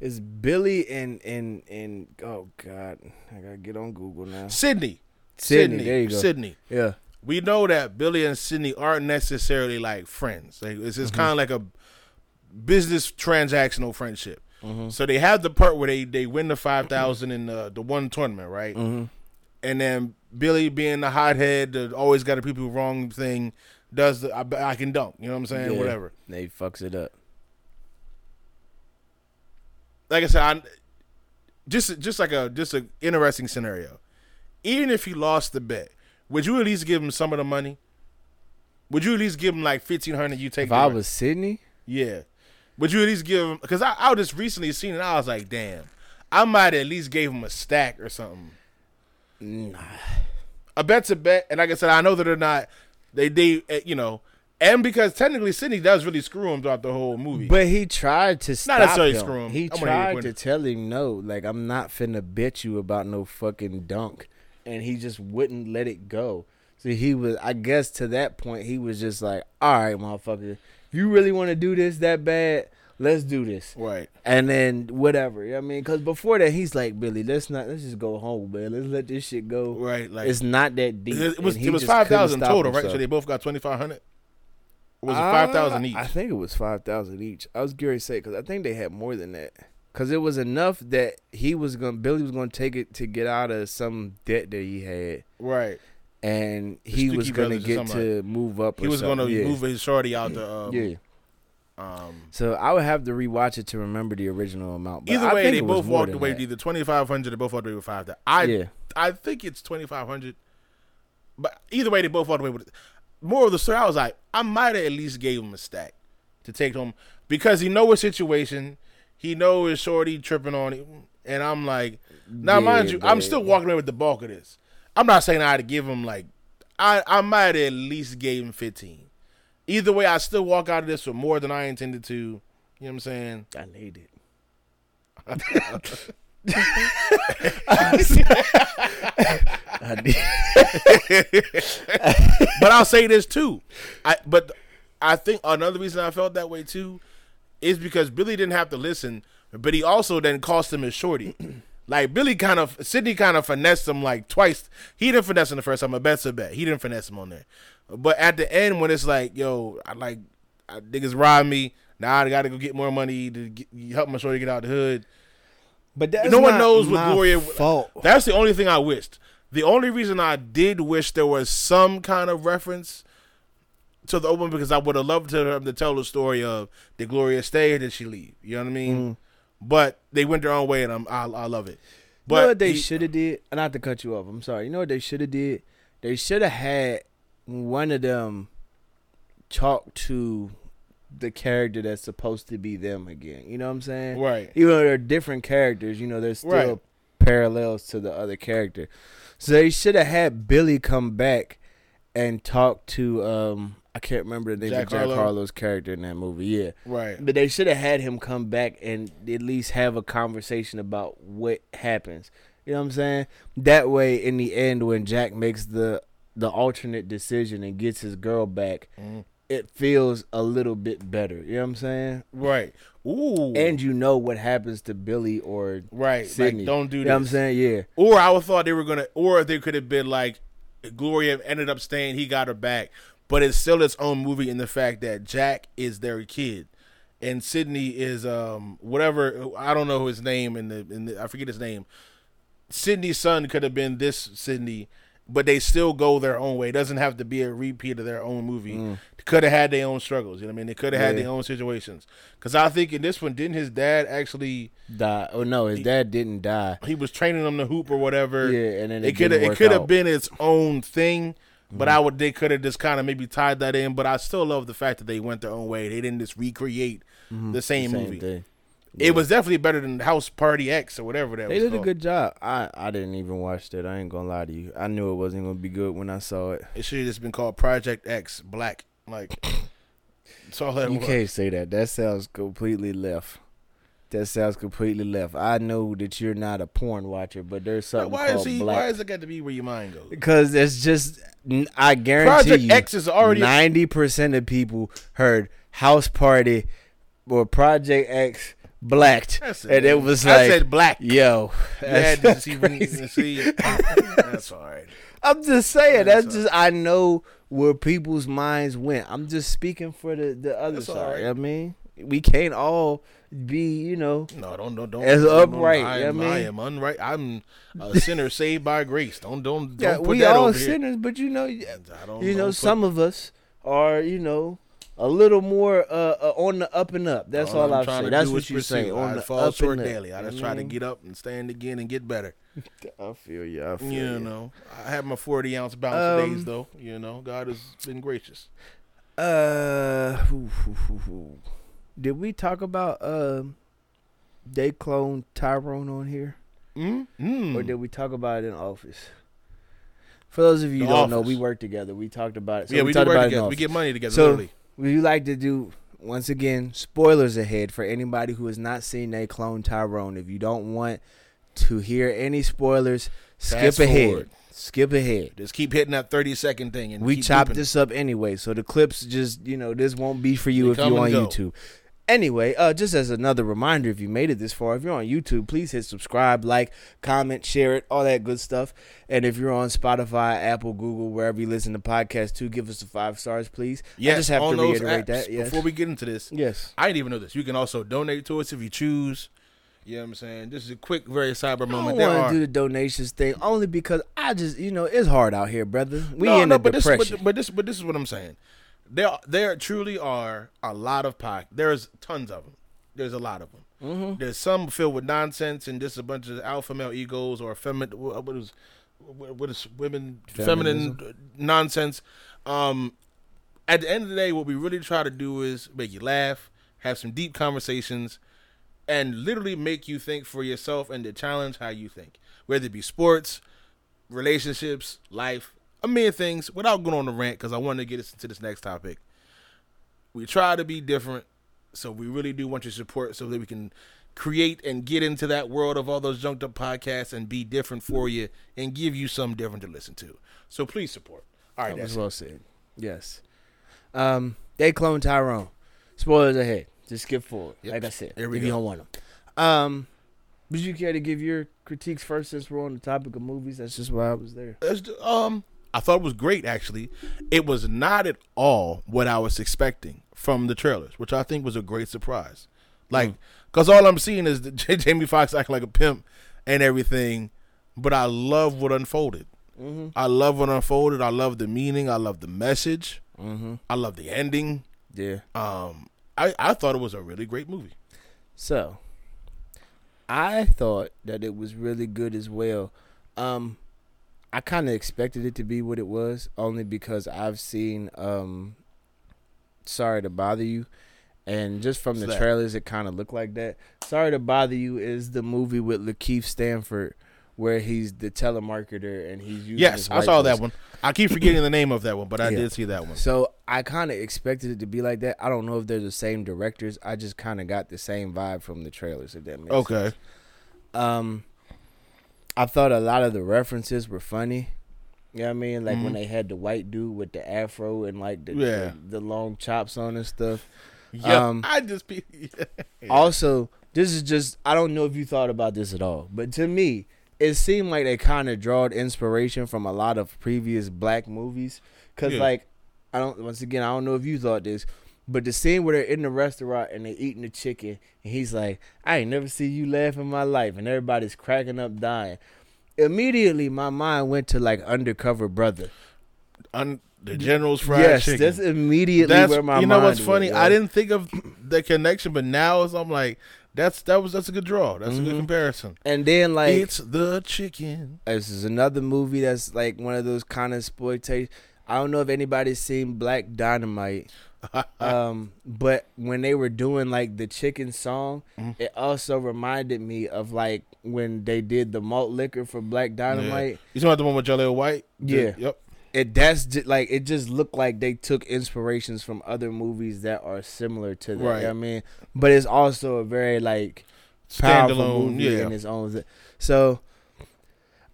It's Billy and and and oh god, I gotta get on Google now. Sydney. Sydney, there you go. Sydney. Yeah, we know that Billy and Sydney aren't necessarily like friends. Like, it's just kind of like a business transactional friendship. So they have the part where they, they win the five thousand in the the one tournament, right? mm-hmm. And then Billy, being the hothead, the always got the people wrong thing, does the I, I can dunk. You know what I'm saying? Yeah. Whatever. they fucks it up. Like I said, I, just just like a just an interesting scenario. Even if he lost the bet, would you at least give him some of the money? Would you at least give him like fifteen hundred? You take If I was Sydney, Yeah. Would you at least give him? Because I, I just recently seen it. I was like, damn, I might at least gave him a stack or something. Nah. A bet's a bet, and like I said, I know that they're not. They they uh, you know, and because technically Sydney does really screw him throughout the whole movie. But he tried to stop necessarily him. screw him. He I wanna hear your tried to tell him no, like I'm not finna bet you about no fucking dunk, and he just wouldn't let it go. So he was, I guess, to that point, he was just like, "All right, motherfucker, if you really want to do this that bad, let's do this." right. And then whatever, you know what I mean, because before that, he's like, "Billy, let's not, let's just go home, man. Let's let this shit go. Right. Like it's not that deep." it was it was five thousand total, right? So they both got twenty five hundred. Was it Uh, five thousand each? I think it was five thousand each. I was going to say because I think they had more than that. Because it was enough that he was going, to Billy was going to take it to get out of some debt that he had, right. and he was going to get something to move up. He was going to yeah. move his shorty out the. Um, yeah. Um, So I would have to rewatch it to remember the original amount. Either I way, they both walked away that. either twenty five hundred. or both walked away with five. I yeah, I think it's twenty five hundred. But either way, they both walked away with it. More of the story, I was like, I might have at least gave him a stack to take home because he know his situation. He know his shorty tripping on him, and I'm like, now mind Yeah, you, I'm still walking away with the bulk of this. I'm not saying I had to give him like, I I might at least gave him fifteen. Either way, I still walk out of this with more than I intended to. You know what I'm saying? I need it. But I'll say this too. I but I think another reason I felt that way too is because Billy didn't have to listen, but he also then cost him his shorty. like Billy kind of Sidney kind of finessed him like twice. He didn't finesse him the first time. A bet's a bet. He didn't finesse him on there. But at the end, when it's like, yo, I like I, niggas robbed me. Now I got to go get more money to get, help my shorty get out the hood. But that's no one knows what Gloria. fault. That's the only thing I wished. The only reason I did wish there was some kind of reference to the open because I would have loved to them to tell the story of did Gloria stay or did she leave? You know what I mean? Mm. But they went their own way, and I'm, I I love it. you know But what they he- should have did? Not to cut you off. I'm sorry. You know what they should have did? They should have had one of them talk to the character that's supposed to be them again. You know what I'm saying? right, Even though they're different characters, you know, there's still Right. parallels to the other character. So they should have had Billy come back and talk to um I can't remember the name Jack of Jack Harlow? Harlow's character in that movie. Yeah. right, But they should have had him come back and at least have a conversation about what happens. You know what I'm saying? That way, in the end, when Jack makes the the alternate decision and gets his girl back, Mhm. it feels a little bit better. You know what I'm saying? right. Ooh, And you know what happens to Billy or right. Sydney. Like, don't do that. you this. know what I'm saying? Yeah. Or I would thought they were gonna, or they could have been like, Gloria ended up staying, he got her back, but it's still its own movie in the fact that Jack is their kid, and Sydney is um whatever I don't know his name in the in the, I forget his name. Sydney's son could have been this Sydney, but they still go their own way. It doesn't have to be a repeat of their own movie. Could have had their own struggles. You know what I mean? They could have had Mm. Yeah. their own situations. Because I think in this one, didn't his dad actually? Die. Oh no, his dad didn't die. He was training them to hoop or whatever. Yeah, and then it could have it could have. Been its own thing, but I would they could have just kind of maybe tied that in. But I still love the fact that they went their own way. They didn't just recreate mm-hmm. the same, Same movie. thing. It was definitely better than House Party X or whatever that was. They did a good job. I I didn't even watch that. I ain't gonna lie to you. I knew it wasn't gonna be good when I saw it. It should have just been called Project X Black. Like that's all that You was. can't say that. That sounds completely left. That sounds completely left. I know that you're not a porn watcher, but there's something Why is he? black. Why is it got to be where your mind goes? because it's just I guarantee Project you, X is already ninety percent of people heard house party or Project X blacked, That's and it man. was I like, said black. yo, You had to that's see, crazy. see. That's all right. I'm just saying. That's That's just I know where people's minds went. I'm just speaking for the the other That's side. right. I mean, we can't all be, you know. No, don't don't don't. As upright, I you know am, I I mean? am unright. I'm a sinner saved by grace. Don't don't don't Yeah, put we that all over here. sinners, but you know, I don't, you know, put- some of us are, you know, a little more uh, uh on the up and up. That's all, I'm I'm trying saying. to That's do what you're saying. On I the fall up short and up. daily. I You just try to get up and stand again and get better. I feel you. I feel You you. know, I have my 40 ounce bounce Um, days though. You know, God has been gracious. Uh, ooh, ooh, ooh. Did we talk about uh, they clone Tyrone on here, Mm? Mm. or did we talk about it in office? For those of you who The don't know, we work together. We talked about it. So yeah, we, we, do work about together. We get money together. So- literally. We like to do once again spoilers ahead for anybody who has not seen they clone Tyrone. If you don't want to hear any spoilers, skip Fast ahead. forward. Skip ahead. Just keep hitting that thirty second thing, and we chopped this up anyway, so the clips just you know this won't be for you They if you're on go. YouTube. Anyway, uh, just as another reminder, if you made it this far, if you're on YouTube, please hit subscribe, like, comment, share it, all that good stuff. And if you're on Spotify, Apple, Google, wherever you listen to podcasts, too, give us the five stars, please. Yes, I just have to reiterate apps, that. Yes. Before we get into this, yes. I didn't even know this. You can also donate to us if you choose. You know what I'm saying? This is a quick, very cyber I moment. don't There want to do the donations thing only because I just, you know, it's hard out here, brother. We no, in no, a but this, depression. but, but this, but this is what I'm saying. There, there truly are a lot of pod. There's tons of them. There's a lot of them. Mhm. There's some filled with nonsense and just a bunch of alpha male egos or feminine. What is, what is women Feminism. feminine nonsense? Um, at the end of the day, what we really try to do is make you laugh, have some deep conversations, and literally make you think for yourself and to challenge how you think, whether it be sports, relationships, life, a million things. Without going on the rant, because I want to get us into this next topic. We try to be different, so we really do want your support, so that we can create and get into that world of all those junked up podcasts and be different for you and give you something different to listen to. So please support. All right, That was well said. Yes. Um, they clone Tyrone. Spoilers ahead. Just skip forward. Yep. Like I said, Here we you don't want them. Um, would you care to give your critiques first since we're on the topic of movies? That's just why I was there. Do- um, I thought it was great. Actually, it was not at all what I was expecting from the trailers, which I think was a great surprise. Like, cause all I'm seeing is the Jamie Foxx acting like a pimp and everything, but I love what unfolded. Mm-hmm. I love what unfolded. I love the meaning. I love the message. Mm-hmm. I love the ending. Yeah. Um, I I thought it was a really great movie. So, I thought that it was really good as well. Um, I kind of expected it to be what it was, only because I've seen um, "Sorry to Bother You," and just from the that? trailers, it kind of looked like that. "Sorry to Bother You" is the movie with Lakeith Stanford, where he's the telemarketer and he's using Yes, I saw that one. I keep forgetting the name of that one, but I Yeah. did see that one. So I kind of expected it to be like that. I don't know if they're the same directors. I just kind of got the same vibe from the trailers. If that makes sense. Okay. Um, I thought a lot of the references were funny. You know what I mean? Like when Mhm. they had the white dude with the afro and like the Yeah. the, the long chops on and stuff. Yeah, Um, I just be. Also, this is just I don't know if you thought about this at all, but to me, it seemed like they kind of drawed inspiration from a lot of previous black movies. Cause Yeah. like I don't once again I don't know if you thought this, but the scene where they're in the restaurant and they're eating the chicken and he's like, I ain't never see you laugh in my life, and everybody's cracking up dying. Immediately, my mind went to like Undercover Brother. Un, the General's fried yes, chicken. that's immediately That's where my mind you know what's funny? I didn't think of the connection, but now as I'm like, that's that was that's a good draw. That's a good Mhm. comparison. And then like it's the chicken. This is another movie that's like one of those kind of exploitation. I don't know if anybody's seen Black Dynamite, um, but when they were doing like the chicken song, Mhm. it also reminded me of like when they did the malt liquor for Black Dynamite. you talking about the one with Jaleel White? The- Yeah. Yep. It that's just, like it just looked like they took inspirations from other movies that are similar to that. you know what I mean, but it's also a very like powerful Standalone. movie Yeah. in its own. So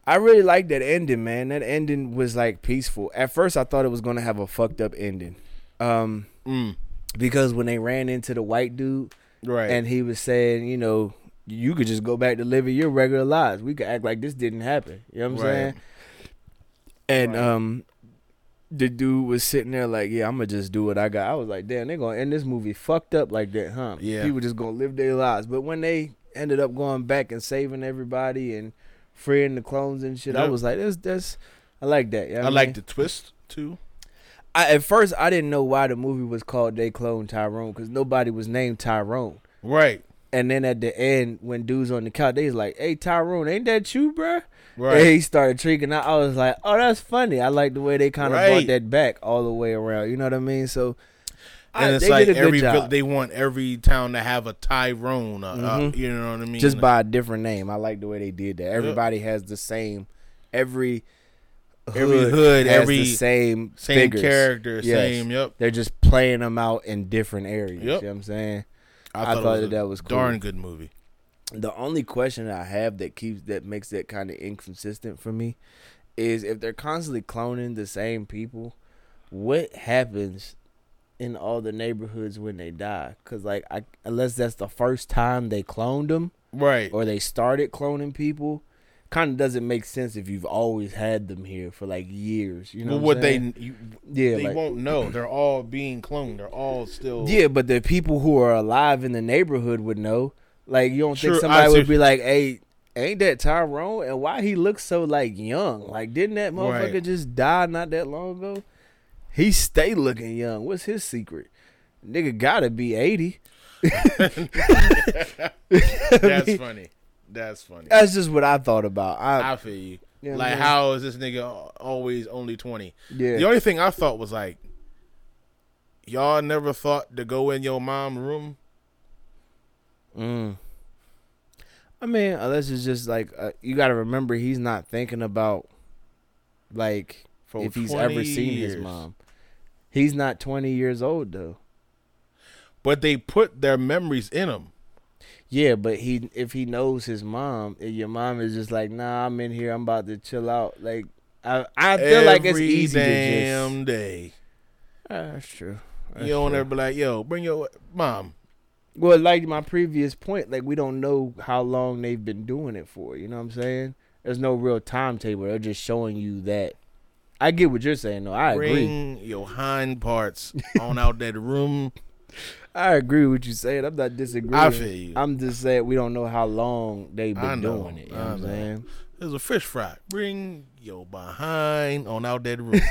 I really like that ending, man. That ending was like peaceful. At first, I thought it was gonna have a fucked up ending, um, Mm, because when they ran into the white dude right. and he was saying, you know, you could just go back to living your regular lives. We could act like this didn't happen. You know what I'm Right. saying? And Right. um, the dude was sitting there like, yeah, I'm gonna just do what I got. I was like, damn, they're gonna end this movie fucked up like that, huh? Yeah. People just gonna live their lives. But when they ended up going back and saving everybody and freeing the clones and shit, I was like, that's that's I like that. You know I what like the twist too. I, at first, I didn't know why the movie was called "They Clone Tyrone" because nobody was named Tyrone. Right. And then at the end, when dudes on the couch, they was like, "Hey Tyrone, ain't that you, bruh?" Right. And he started tricking out. I was like, "Oh, that's funny." I like the way they kind of Right. brought that back all the way around. You know what I mean? So I- and it's they like did a good every vill- they want every town to have a Tyrone. Uh, uh, Mhm. you know what I mean? just Like, by a different name. I like the way they did that. Everybody has the same. Every Every hood, has every- the same same figures. character, Yes. same. Yep. They're just playing them out in different areas. Yep. You know what I'm saying? I I thought, thought was that that was cool. darn good movie. The only question I have that keeps that makes that kind of inconsistent for me is if they're constantly cloning the same people, what happens in all the neighborhoods when they die? Because like, I, unless that's the first time they cloned them Right. or they started cloning people, kind of doesn't make sense if you've always had them here for like years. You know well, what, what they you, yeah they like- won't know. They're all being cloned. They're all still. Yeah, but the people who are alive in the neighborhood would know. Like you don't think somebody would be like, "Hey, ain't that Tyrone? And why he looks so like young? Like didn't that motherfucker Right. just die not that long ago? He stay looking young. What's his secret? Nigga gotta be eighty. That's funny. That's funny. That's just what I thought about. I, I feel you. you know like, I mean? how is this nigga always only twenty? yeah. The only thing I thought was like, y'all never thought to go in your mom room. Mm. I mean, unless it's just like uh, you got to remember, he's not thinking about like For if he's ever seen his mom. He's not twenty years old though. But they put their memories in him. Yeah, but he if he knows his mom, and your mom is just like, nah, I'm in here, I'm about to chill out. Like I, I feel like it's Every easy to damn just. day. Ah, that's true. That's you don't true. ever be like, yo, bring your mom. Well, like my previous point, like we don't know how long they've been doing it for. You know what I'm saying? There's no real timetable. They're just showing you that. I get what you're saying, though. I agree. bring your hind parts on out that room. I agree with you saying. I'm not disagreeing. I feel you. I'm just saying we don't know how long they've been know. doing it. You know I what I'm know. saying? There's a fish fry. Bring your behind on out that room.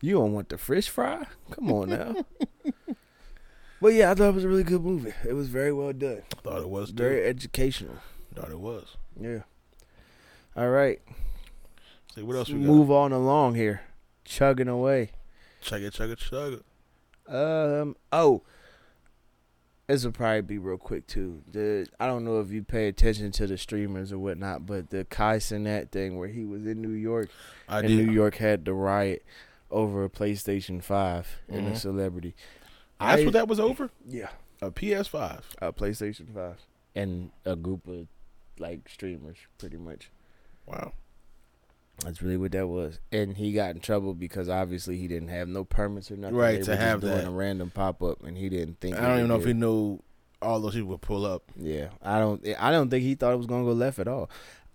You don't want the fish fry? Come on now. but yeah, I thought it was a really good movie. It was very well done. I thought it was. Very Very. educational. Thought it was. Yeah. All right. See what else we got? Move on along here. Chugging away. Chug it, chug it, chug it. Um. Oh. This will probably be real quick too. The I don't know if you pay attention to the streamers or whatnot, but the Kai Cenat thing where he was in New York I and did. New York had the riot over a PlayStation Five and a Mhm. celebrity. That's I- what that was over. Yeah. A PS5. A PlayStation Five and a group of like streamers, pretty much. Wow. That's really what that was. And he got in trouble because obviously he didn't have no permits or nothing. Right, They to have doing that. a random pop up, and he didn't think. I don't even know if he knew all those people would pull up. Yeah, I don't. I don't think he thought it was gonna go left at all.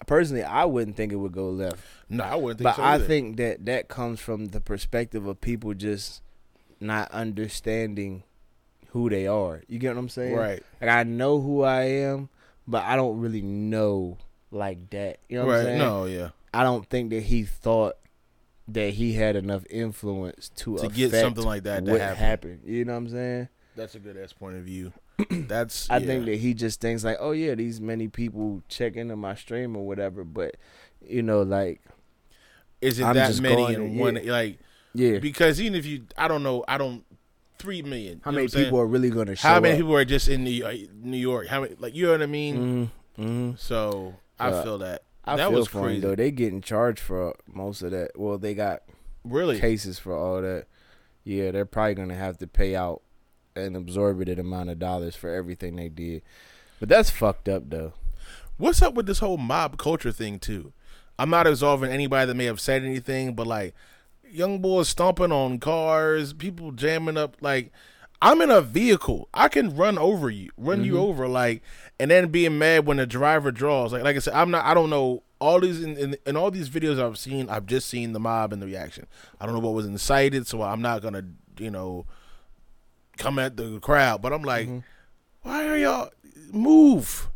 Personally, I wouldn't think it would go left, No, I wouldn't think but so. I think that that comes from the perspective of people just not understanding who they are. You get what I'm saying? right, Like I know who I am, but I don't really know like that. You know what I'm right. saying? No, yeah. I don't think that he thought that he had enough influence to, To get something like that to happen. happened. You know what I'm saying? That's a good ass point of view. That's. I yeah. think that he just thinks like, oh yeah, these many people check into my stream or whatever, but you know, like is it I'm that many in one? yeah. Like yeah, because even if you, I don't know, I don't. Three million. how many people are really gonna show How many up? people are just in New York? New York? How many? Like you know what I mean? Mm-hmm. Mm-hmm. So I Uh, feel that. I that feel was for crazy. though. They getting charged for most of that. Well, they got Really? cases for all that. Yeah, they're probably gonna have to pay out an absorbent amount of dollars for everything they did. But that's fucked up though. What's up with this whole mob culture thing too? I'm not absolving anybody that may have said anything, but like young boys stomping on cars, people jamming up like I'm in a vehicle. I can run over you, run you Mhm. over like and then being mad when the driver draws. Like like I said, I'm not I don't know all these in, in, in all these videos I've seen, I've just seen the mob and the reaction. I don't know what was incited, so I'm not gonna, you know, come at the crowd. But I'm like, Mhm. why are y'all move?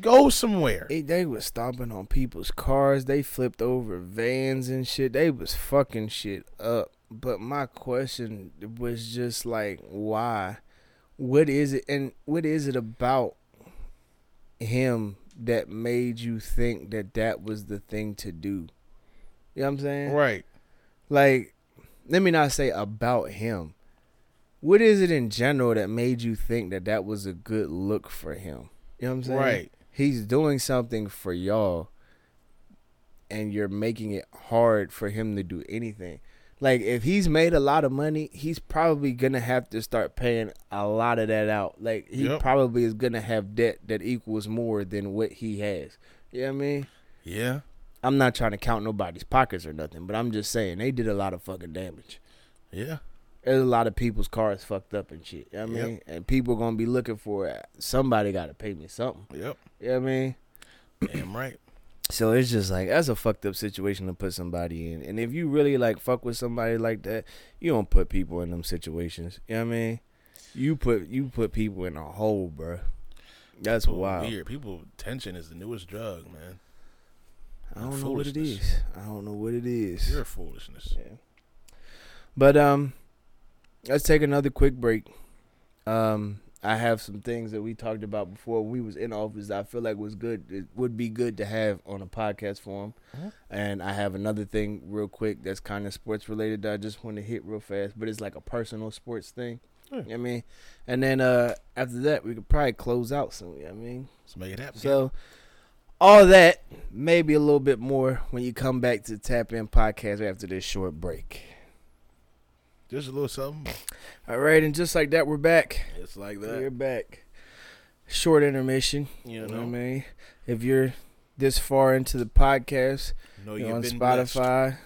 Go somewhere. They, they was stomping on people's cars. They flipped over vans and shit. They was fucking shit up. But my question was just like, why? What is it? And what is it about him that made you think that that was the thing to do? You know what I'm saying? Right. Like, let me not say about him. what is it in general that made you think that that was a good look for him? You know what I'm saying? Right. He's doing something for y'all, and you're making it hard for him to do anything. Like if he's made a lot of money, he's probably gonna have to start paying a lot of that out. Like he Yep. probably is gonna have debt that equals more than what he has. You know what I mean? Yeah. I'm not trying to count nobody's pockets or nothing, but I'm just saying they did a lot of fucking damage. Yeah. There's a lot of people's cars fucked up and shit. You know what I Yep. mean? And people gonna be looking for it. Somebody gotta pay me something. Yep. You know what I mean? Damn right. So it's just like that's a fucked up situation to put somebody in. And if you really like fuck with somebody like that, you don't put people in them situations. You know what I mean? You put you put people in a hole, bro. That's People wild. Weird. People tension is the newest drug, man. I don't know what it is. I don't know what it is. Pure foolishness. Yeah. But um, let's take another quick break. Um, I have some things that we talked about before we was in office. That I feel like was good. It would be good to have on a podcast form. Mhm. And I have another thing real quick that's kind of sports related that I just want to hit real fast. But it's like a personal sports thing. You know what I mean, and then uh after that we could probably close out soon. You know what I mean. Let's make it happen. So, all that, maybe a little bit more when you come back to Tap In Podcast after this short break. Just a little something. All right, and just like that, we're back. It's like that. We're back. Short intermission. You You know know. what I mean? If you're this far into the podcast, know you're on Spotify,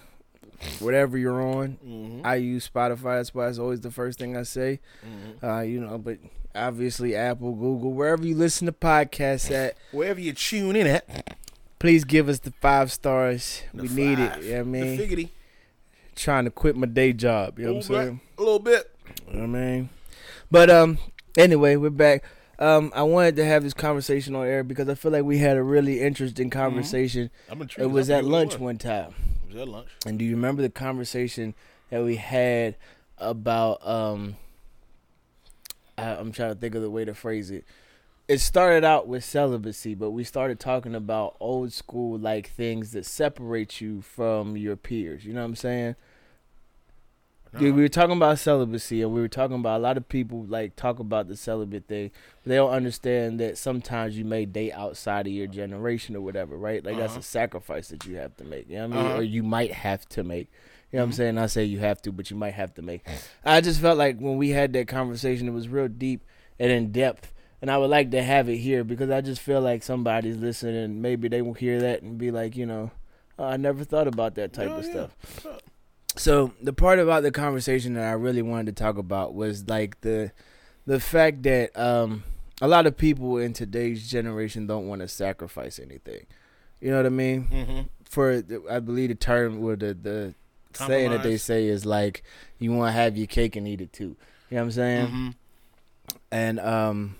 whatever you're on. Mm-hmm. I use Spotify. That's why it's always the first thing I say. mm-hmm. Uh, you know, but obviously Apple, Google, wherever you listen to podcasts at, Wherever you tune in at, please give us the five stars. the we need it. five, You know what I mean? the figgity, trying to quit my day job. You know what I'm saying? a little bit. You know what I mean? But um, anyway, we're back. Um, I wanted to have this conversation on air because I feel like we had a really interesting conversation. I'm intrigued. It was at lunch one time. It was at lunch. And do you remember the conversation that we had about um? I, I'm trying to think of the way to phrase it. It started out with celibacy, but we started talking about old school like things that separate you from your peers. You know what I'm saying? Yeah, we were talking about celibacy, and we were talking about a lot of people like talk about the celibate thing. But they don't understand that sometimes you may date outside of your generation or whatever, right? Like that's Uh-huh. a sacrifice that you have to make. You know what I mean? Uh-huh. Or you might have to make. You know what I'm Mhm. saying? I say you have to, but you might have to make. I just felt like when we had that conversation, it was real deep and in depth. And I would like to have it here because I just feel like somebody's listening maybe they will hear that and be like, you know, oh, I never thought about that type Yeah, of yeah. stuff. So the part about the conversation that I really wanted to talk about was like the the fact that um a lot of people in today's generation don't want to sacrifice anything. You know what I mean? Mm-hmm. For the, I believe the term or the the saying that they say is like you want to have your cake and eat it too. You know what I'm saying? Mm-hmm. And um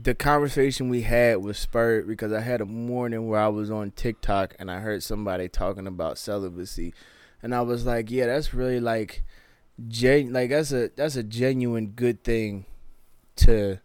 the conversation we had was spurred because I had a morning where I was on TikTok and I heard somebody talking about celibacy and I was like, yeah, that's really like gen like that's a that's a genuine good thing to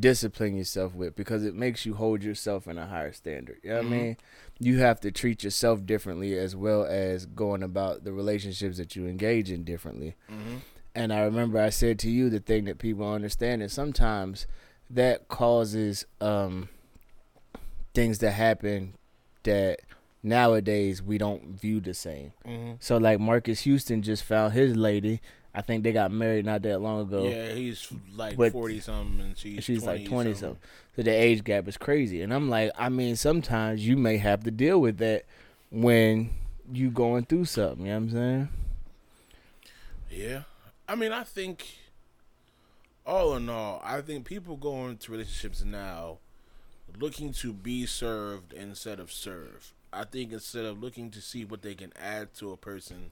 discipline yourself with because it makes you hold yourself in a higher standard. You know what Mhm. I mean? You have to treat yourself differently as well as going about the relationships that you engage in differently. Mm-hmm. And I remember I said to you the thing that people understand is sometimes that causes um, things to happen that nowadays we don't view the same. Mm-hmm. So like Marques Houston just found his lady. I think they got married not that long ago. Yeah, he's like forty something, and she's She's 20 like 20 something. So the age gap is crazy. And I'm like, I mean, sometimes you may have to deal with that when you going through something. You know what I'm saying? Yeah, I mean, I think all in all, I think people go into relationships now looking to be served instead of serve. I think instead of looking to see what they can add to a person,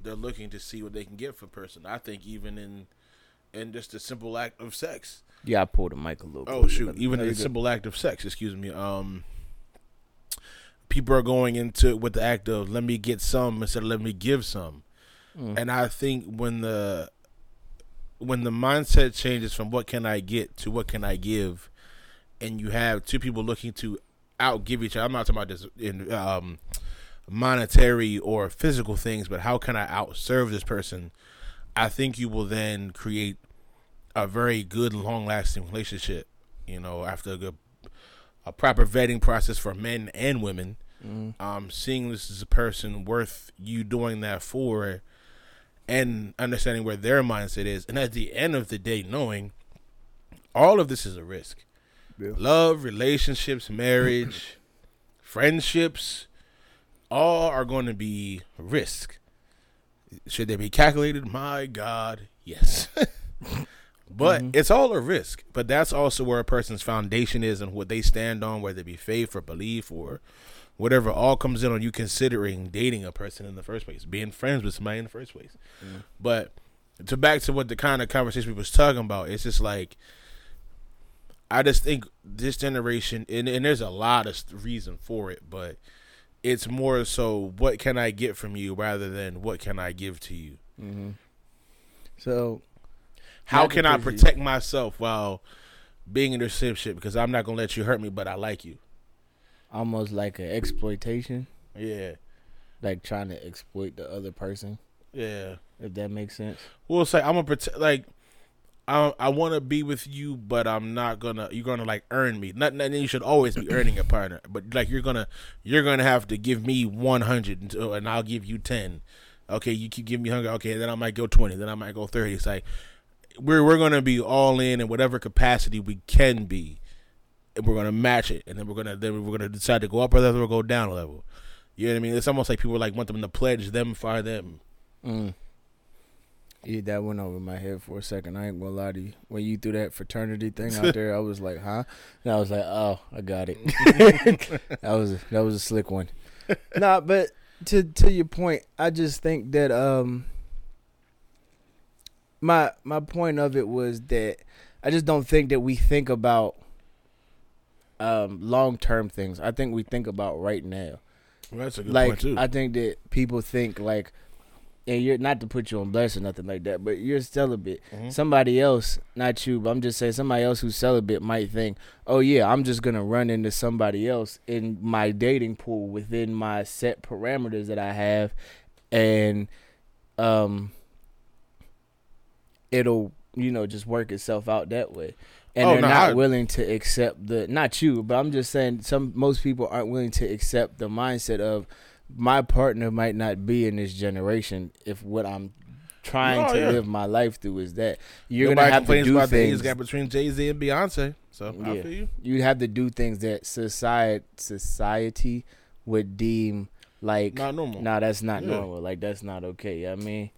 they're looking to see what they can get from a person. I think even in in just a simple act of sex. Yeah, I pulled the mic a little. Oh shoot! Even in good. simple act of sex, excuse me. Um, people are going into it with the act of let me get some instead of let me give some. Mm. And I think when the when the mindset changes from what can I get to what can I give, and you have two people looking to outgive each other. I'm not talking about this in um, monetary or physical things, but how can I outserve this person? I think you will then create a very good, long lasting relationship. You know, after a, good, a proper vetting process for men and women, Mm-hmm. um, seeing this as a person worth you doing that for, and understanding where their mindset is, and at the end of the day, knowing all of this is a risk. Yeah. Love, relationships, marriage, friendships, all are going to be risk. Should they be calculated? My God, yes. but Mhm. it's all a risk. But that's also where a person's foundation is and what they stand on, whether it be faith or belief or whatever, all comes in on you considering dating a person in the first place, being friends with somebody in the first place. Mhm. But to back to what the kind of conversation we was talking about, it's just like I just think this generation, and, and there's a lot of reason for it, but it's more so what can I get from you rather than what can I give to you. Mm-hmm. So How can I protect myself while being in a relationship because I'm not gonna let you hurt me, but I like you. Almost like an exploitation, Yeah, like trying to exploit the other person. yeah. If that makes sense. Well, say I'm gonna protect. Like, I I want to be with you, but I'm not gonna. You're gonna like earn me. Not, not you should always be earning a partner, but like you're gonna you're gonna have to give me 100 uh, and I'll give you 10. Okay, you keep giving me hunger. Okay, then I might go 20. Then I might go 30. It's like we're we're gonna be all in in whatever capacity we can be, we're gonna match it, and then we're gonna then we're gonna decide to go up a level or go down a level. You know what I mean? It's almost like people like want them to pledge them for them. Mm. Yeah, that went over my head for a second. I ain't gonna lie to you. When you threw that fraternity thing out there, I was like, "Huh?" And I was like, "Oh, I got it." that was that was a slick one. nah, but to to your point, I just think that um my my point of it was that I just don't think that we think about um long term things. I think we think about right now Well, that's a good like point too. I think that people think like, and you're not to put you on blast or nothing like that, but you're celibate. Mhm. Somebody else, not you, but I'm just saying somebody else who's celibate might think, oh yeah, I'm just gonna run into somebody else in my dating pool within my set parameters that I have, and um, it'll you know just work itself out that way. And Oh, they're no, not I- willing to accept the not you, but I'm just saying some most people aren't willing to accept the mindset of my partner might not be in this generation if what I'm trying Oh, to yeah. live my life through is that you're Nobody gonna have to do about the things. gap between Jay Z and Beyonce. So I Yeah. feel you. You have to do things that society society would deem like Not normal. Nah, that's not Yeah. normal. Like that's not okay. I mean,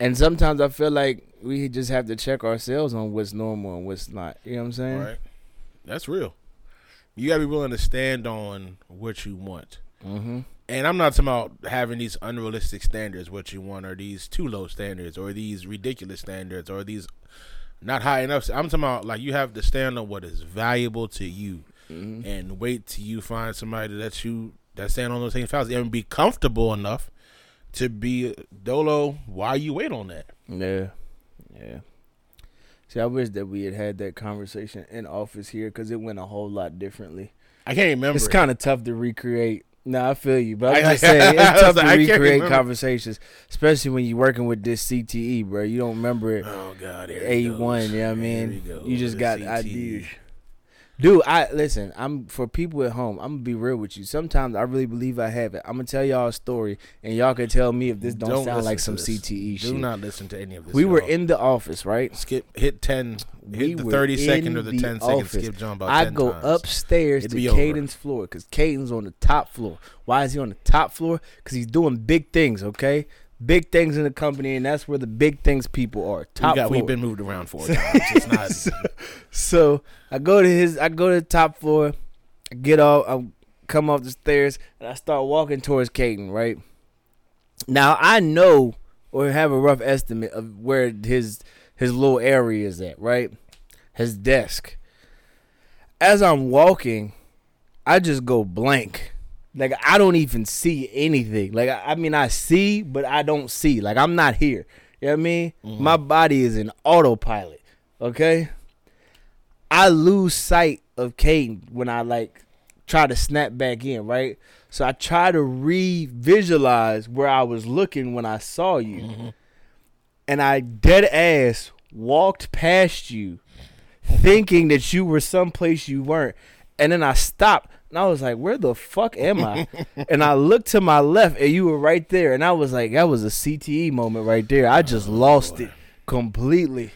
and sometimes I feel like we just have to check ourselves on what's normal and what's not. You know what I'm saying? Right. That's real. You gotta be willing to stand on what you want. Mm-hmm. And I'm not talking about having these unrealistic standards, what you want, or these too low standards, or these ridiculous standards, or these not high enough. I'm talking about like you have to stand on what is valuable to you, Mm-hmm. and wait till you find somebody that you that stand on those same values, and be comfortable enough to be dolo while you wait on that. Yeah, yeah. See, I wish that we had had that conversation in office here because it went a whole lot differently. I can't remember. It's kind of tough to recreate. No, I feel you, but I'm I- just saying it's tough like, to recreate conversations, especially when you're working with this CTE, bro. You don't remember it. Oh God, A one. goes. you know what I mean? You just got CTE. ideas. Dude, I listen. I'm for people at home. I'm gonna be real with you. Sometimes I really believe I have it. I'm gonna tell y'all a story, and y'all can tell me if this don't, sound like some this. CTE Do shit. not listen to any of this. we were y'all. in the office, right? skip hit ten, We hit the thirty second or the, the ten second office. skip jump about I 10 go times. upstairs It'd to over. Kaden's floor because Kaden's on the top floor. Why is he on the top floor? Because he's doing big things. Okay, big things in the company, and that's where the big things people are. We Top got, floor. we've been moved around four times. Not. So I go to his. I go to the top floor. I get off. I come up the stairs and I start walking towards Kaden. Right now, I know or have a rough estimate of where his his little area is at. Right, his desk. As I'm walking, I just go blank. Like I don't even see anything. Like I, I mean, I see, but I don't see. Like I'm not here. You know what I mean? Mhm. My body is in autopilot. Okay. I lose sight of Kaden when I like try to snap back in, right? So I try to re-visualize where I was looking when I saw you. Mhm. and I dead ass walked past you, thinking that you were someplace you weren't, and then I stopped. And I was like, "Where the fuck am I?" and I looked to my left, and you were right there. And I was like, "That was a CTE moment right there. I just lost it completely."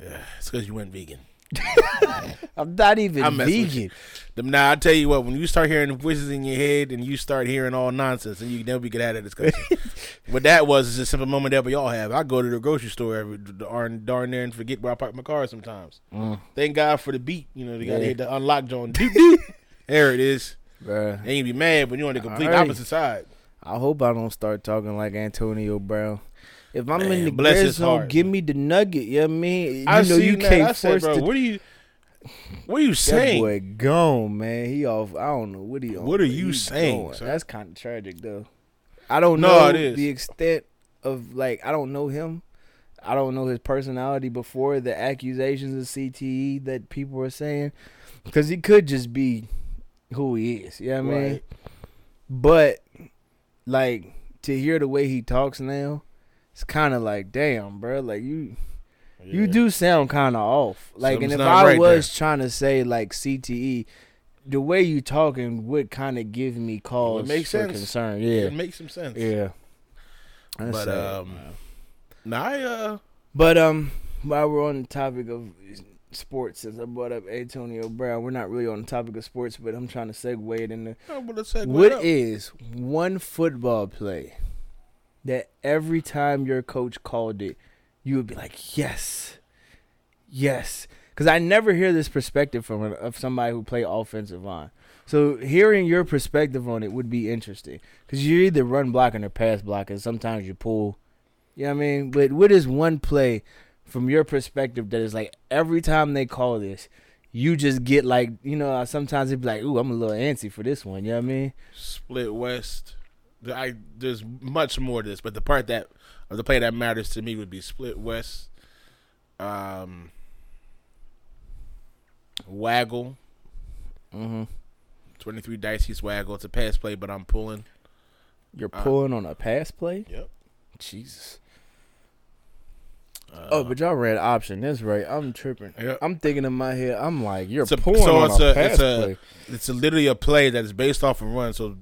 Yeah, it's because you went vegan. I'm not even I'm vegan. Now I tell you what, when you start hearing voices in your head and you start hearing all nonsense, and you never be good at that discussion. what that was is a simple moment that we all have. I go to the grocery store every darn darn there and forget where I park my car sometimes. Mm. Thank God for the beat. You know, they got to hit the unlock joint. There it is. Bruh. They ain't be mad, but you're on the complete Alright. opposite side. I hope I don't start talking like Antonio Brown. If I'm in the bless red zone, heart. give me the nugget. You know what I mean? You I know you that. can't I said, force bro, the what are you? What are you saying? That boy gone, man. He off. I don't know what he. On, What are you saying, That's kind of tragic, though. I don't No, know the extent of like. I don't know him. I don't know his personality before the accusations of CTE that people are saying, because he could just be who he is. You know what I mean? Right. But like to hear the way he talks now, it's kind of like, damn, bro. Like you. You do sound kind of off. Like, and if I right was trying to say like CTE, the way you talking would kind of give me cause make for sense. concern. Yeah, it makes some sense. yeah. That's But, sad, um. Nah, I, uh, but um, while we're on the topic of sports, since I brought up Antonio Brown, we're not really on the topic of sports, but I'm trying to segue it into oh, well, segue what up. is one football play that every time your coach called it, you would be like, yes, yes. Because I never hear this perspective from of somebody who play offensive line. So hearing your perspective on it would be interesting. Because you're either run blocking or pass blocking. Sometimes you pull. You know what I mean? But what is one play from your perspective that is like every time they call this, you just get like, you know, sometimes it'd be like, ooh, I'm a little antsy for this one. You know what I mean? split west. I there's much more to this, but the part that of the play that matters to me would be split west. Um, waggle Mm-hmm. twenty three dicey waggle. It's a pass play, but I'm pulling. You're Uh, pulling on a pass play? Yep. Jesus. Uh, Oh, but y'all ran option. That's right. I'm tripping. I'm thinking in my head, I'm like, you're a- pulling so on it's a, pass it's a- play. it's a, literally a play that is based off of run. So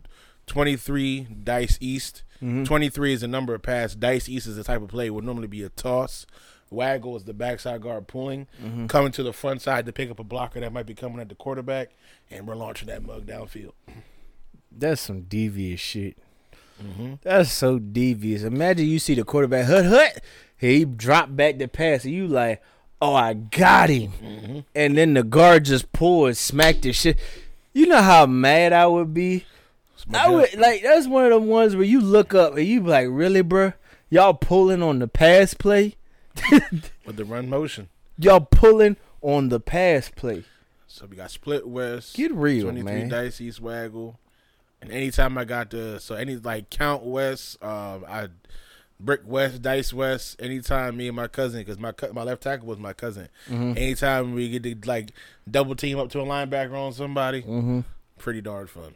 twenty three dice east. Mhm. 23 is the number of pass. Dice East is the type of play would normally be a toss. Waggle is the backside guard pulling, Mhm. coming to the front side to pick up a blocker that might be coming at the quarterback, and we're launching that mug downfield. That's some devious shit. Mm-hmm. That's so devious. Imagine you see the quarterback, hut, hut. He dropped back the pass, and you like, oh, I got him. Mm-hmm. And then the guard just pulled and smacked the shit. You know how mad I would be? I would like that's one of the ones where you look up and you be like, really, bruh? Y'all pulling on the pass play? with the run motion. Y'all pulling on the pass play? So we got split west, Get real, 23 man. dice east waggle, and anytime I got the so any like count west, um, I brick west, dice west. Anytime me and my cousin, because my my left tackle was my cousin. Mm-hmm. Anytime we get to like double team up to a linebacker on somebody, Mm-hmm. pretty darn fun.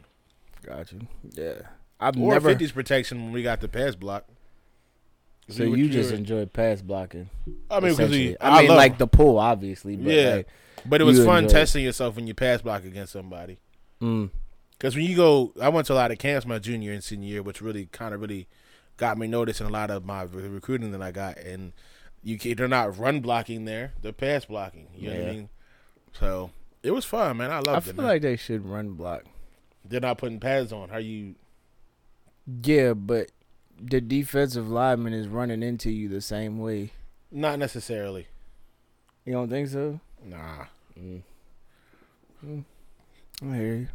Got you. Yeah. I've Or never. 50s protection when we got the pass block. so you just enjoy pass blocking. I mean, because essentially. I mean, like the pull, obviously. But Yeah. Like, but it was fun enjoy it. testing yourself when you pass block against somebody. mm, Because when you go, I went to a lot of camps my junior and senior year, which really kind of really got me noticing a lot of my recruiting that I got. And you they're not run blocking there; they're pass blocking. You know what I mean? So it was fun, man. I loved I it. feel man. like they should run block. they're not putting pads on. How you? Yeah, but the defensive lineman is running into you the same way. Not necessarily. You don't think so? Nah. Mm. Mm. I hear you.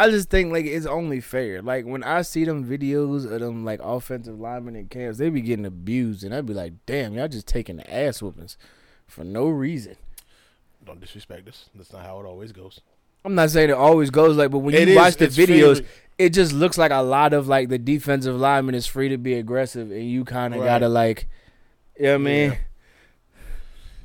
I just think like it's only fair. Like when I see them videos of them like offensive linemen in camps, they be getting abused, and I'd be like, "Damn, y'all just taking the ass whoopings for no reason." Don't disrespect us. That's not how it always goes. I'm not saying it always goes like, but when It you is- watch the videos, favorite- it just looks like a lot of like the defensive lineman is free to be aggressive, and you kind of Right. gotta like, you know what I mean? Yeah.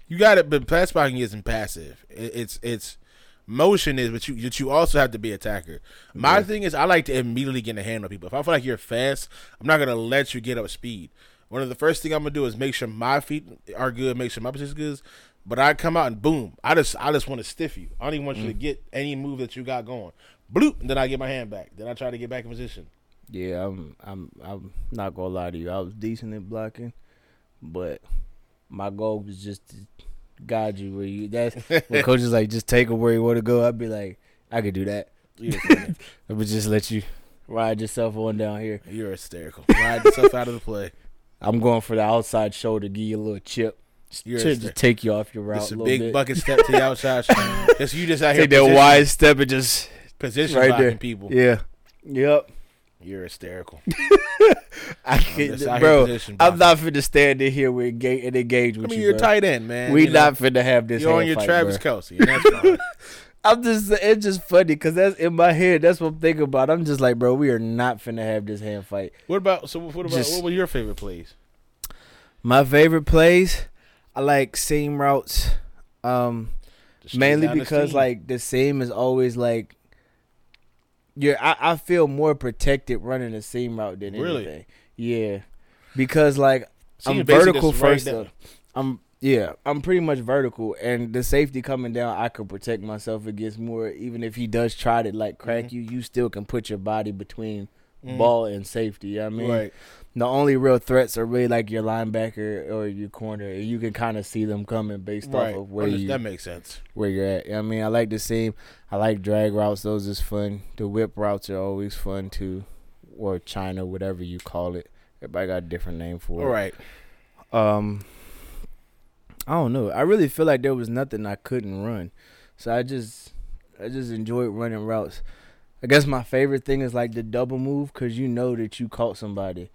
You got it, but pass blocking isn't passive. It, it's it's motion is, but you but you also have to be attacker. My Yeah. thing is, I like to immediately get a hand on people. If I feel like you're fast, I'm not gonna let you get up speed. one of the first thing I'm gonna do is make sure my feet are good, make sure my position is good. But I come out and boom, I just I just want to stiff you. I don't even want you to mm. get any move that you got going. Bloop, and then I get my hand back. Then I try to get back in position. Yeah, I'm I'm I'm not gonna lie to you. I was decent at blocking, but my goal was just to guide you where you. That's when coaches like just take him where you want to go. I'd be like, I could do that. I would just let you ride yourself on down here. You're hysterical. Ride yourself out of the play. I'm going for the outside shoulder, give you a little chip. You're to, a to st- take you off your route It's a big bit. bucket step to the outside. Just you just out here Take that wide step and just position right there. people. yeah, yep. You're hysterical. I can't, bro. position I'm not finna stand in here with engage and engage I mean, you. you're bro. tight end, man. We you know? not finna have this. You're on your fight, Travis bro. Kelce. I'm just it's just funny because that's in my head. That's what I'm thinking about. I'm just like, bro, we are not finna have this hand fight. what about so? What about Just- what were your favorite plays? My favorite plays, I like seam routes, um, mainly because like the seam is always like, you're. I, I feel more protected running a seam route than Really? anything. Yeah, because like Seam I'm vertical just right first. I'm yeah, I'm pretty much vertical, and the safety coming down, I could protect myself against more. Even if he does try to like crack Mhm. you, you still can put your body between Mhm. ball and safety. You know what I mean, right. the only real threats are really like your linebacker or your corner. and You can kind of see them coming based Right. off of where you that makes sense. where you're at. You know what I mean, I like the seam. I like drag routes; those is fun. The whip routes are always fun too, or China, whatever you call it. Everybody got a different name for it. All right. Um, I don't know. I really feel like there was nothing I couldn't run, so I just, I just enjoyed running routes. I guess my favorite thing is like the double move because you know that you caught somebody.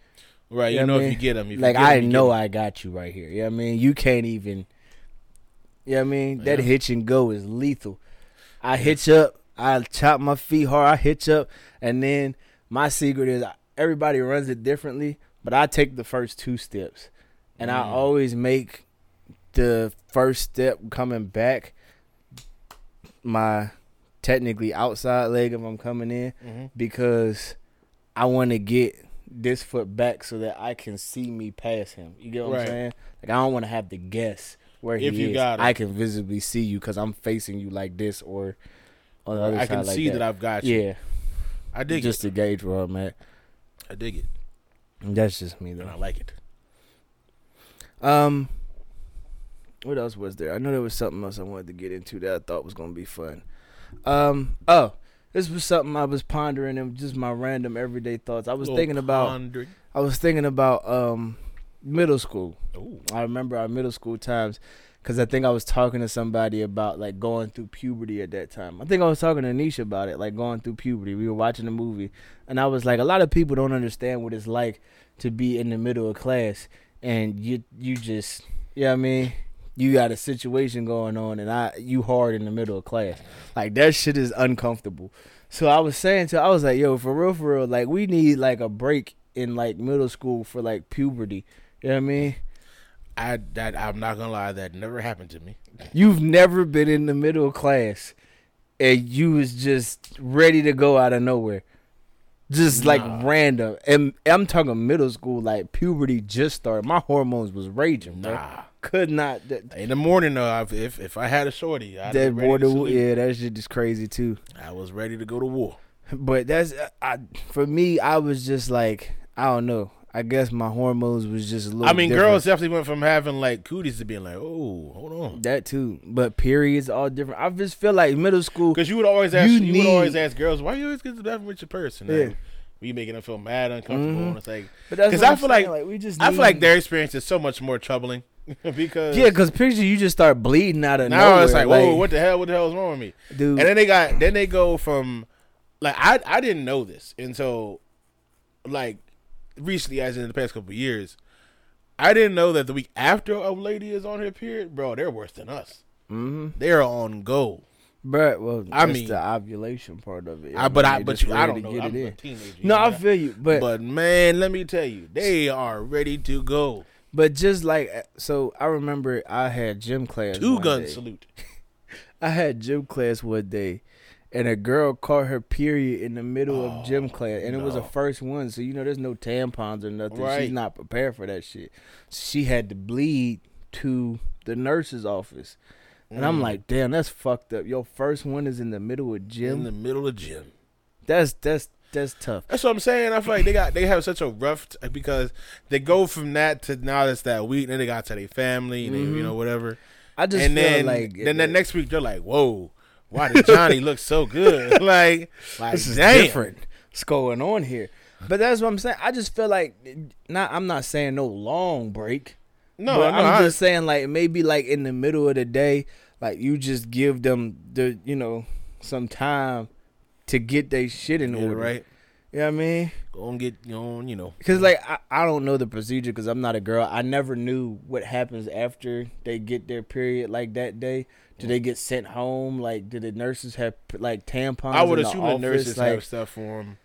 Right. Yeah, You know man. if you get them. like I know I got you right here. You know what I mean? You can't even. You know what I mean? That Yeah. hitch and go is lethal. I hitch up. I chop my feet hard. I hitch up, and then my secret is everybody runs it differently, but I take the first two steps, and I Mm. always make the first step coming back my technically outside leg if I'm coming in hmm because I want to get this foot back so that I can see me pass him. You get what Right. I'm saying? Like I don't want to have to guess where If he you is. got it. I can visibly see you because I'm facing you like this or on the other I side can like see that. that. I've got you. yeah, I dig just to gauge where I'm at. it. I dig it, That's just me and I like it. Um, what else was there? I know there was something else I wanted to get into that I thought was gonna be fun. Um, oh, this was something I was pondering and just my random everyday thoughts. I was thinking about. pondering. I was thinking about um middle school. Ooh. I remember our middle school times because I think I was talking to somebody about like going through puberty at that time. I think I was talking to Nisha about it, like going through puberty. We were watching a movie, and I was like, a lot of people don't understand what it's like to be in the middle of class, and you you just, you know what I mean. You got a situation going on, and I you hard in the middle of class, like that shit is uncomfortable. So I was saying to, I was like, yo, for real, for real, like we need like a break in like middle school for like puberty. You know what I mean? I that I'm not gonna lie, that never happened to me. You've never been in the middle of class and you was just ready to go out of nowhere. Just like random. And I'm talking middle school, like puberty just started. My hormones was raging, bro. Nah. Could not that, In the morning though, I've- if if I had a shorty, I'd that be ready border to salute. yeah, that shit is crazy too. I was ready to go to war. But that's I for me, I was just like, I don't know. I guess my hormones was just a little I mean, different. girls definitely went from having like cooties to being like, oh, hold on. that too. But periods all different. I just feel like middle school Because you would always ask, You you, would always ask girls, why you always get to the bathroom with your purse? And Yeah. you making them feel mad, uncomfortable. Mhm. And it's like, But that's 'Cause what I feel saying, like- we just I feel like their experience is so much more troubling because Yeah, because picture you just start bleeding out of now nowhere. it's like, whoa, what the hell? What the hell is wrong with me? dude? And then they got, then they go from, like, I I didn't know this until, like, recently, as in the past couple of years, I didn't know that the week after a lady is on her period, bro, they're worse than us. mm-hmm. They're on go. But well, I mean- the ovulation part of it. I, but I but you, I don't know. Get I'm it in. teenager. No, know I feel you, but but man, let me tell you, they are ready to go. But just like uh, so, I remember I had gym class. Two gun day. salute. I had gym class one day, and a girl caught her period in the middle of gym Oh, class, and it was a first one. So you know, there's no tampons or nothing. Right. She's not prepared for that shit. She had to bleed to the nurse's office, and I'm Mm. like, damn, that's fucked up. Your first one is in the middle of gym. in the middle of gym. that's that's that's tough. That's what I'm saying. I feel like they got they have such a rough t- because they go from that to now that's that week, and then they got to their family, and they, Mhm. you know whatever. I just and feel then like then the next week they're like, whoa, why did Johnny look so good? like, like this is damn. different. What's going on here? But that's what I'm saying. I just feel like not. I'm not saying no long break. No, I'm just saying like maybe like in the middle of the day, like you just give them the you know some time to get their shit in yeah, order. right. You know what I mean? Go and get you know, you know. Because like I, I don't know the procedure because I'm not a girl. I never knew what happens after they get their period like that day. Do mm. they get sent home? Like, do the nurses have like tampons? I would assume the, the nurses like, have stuff for them,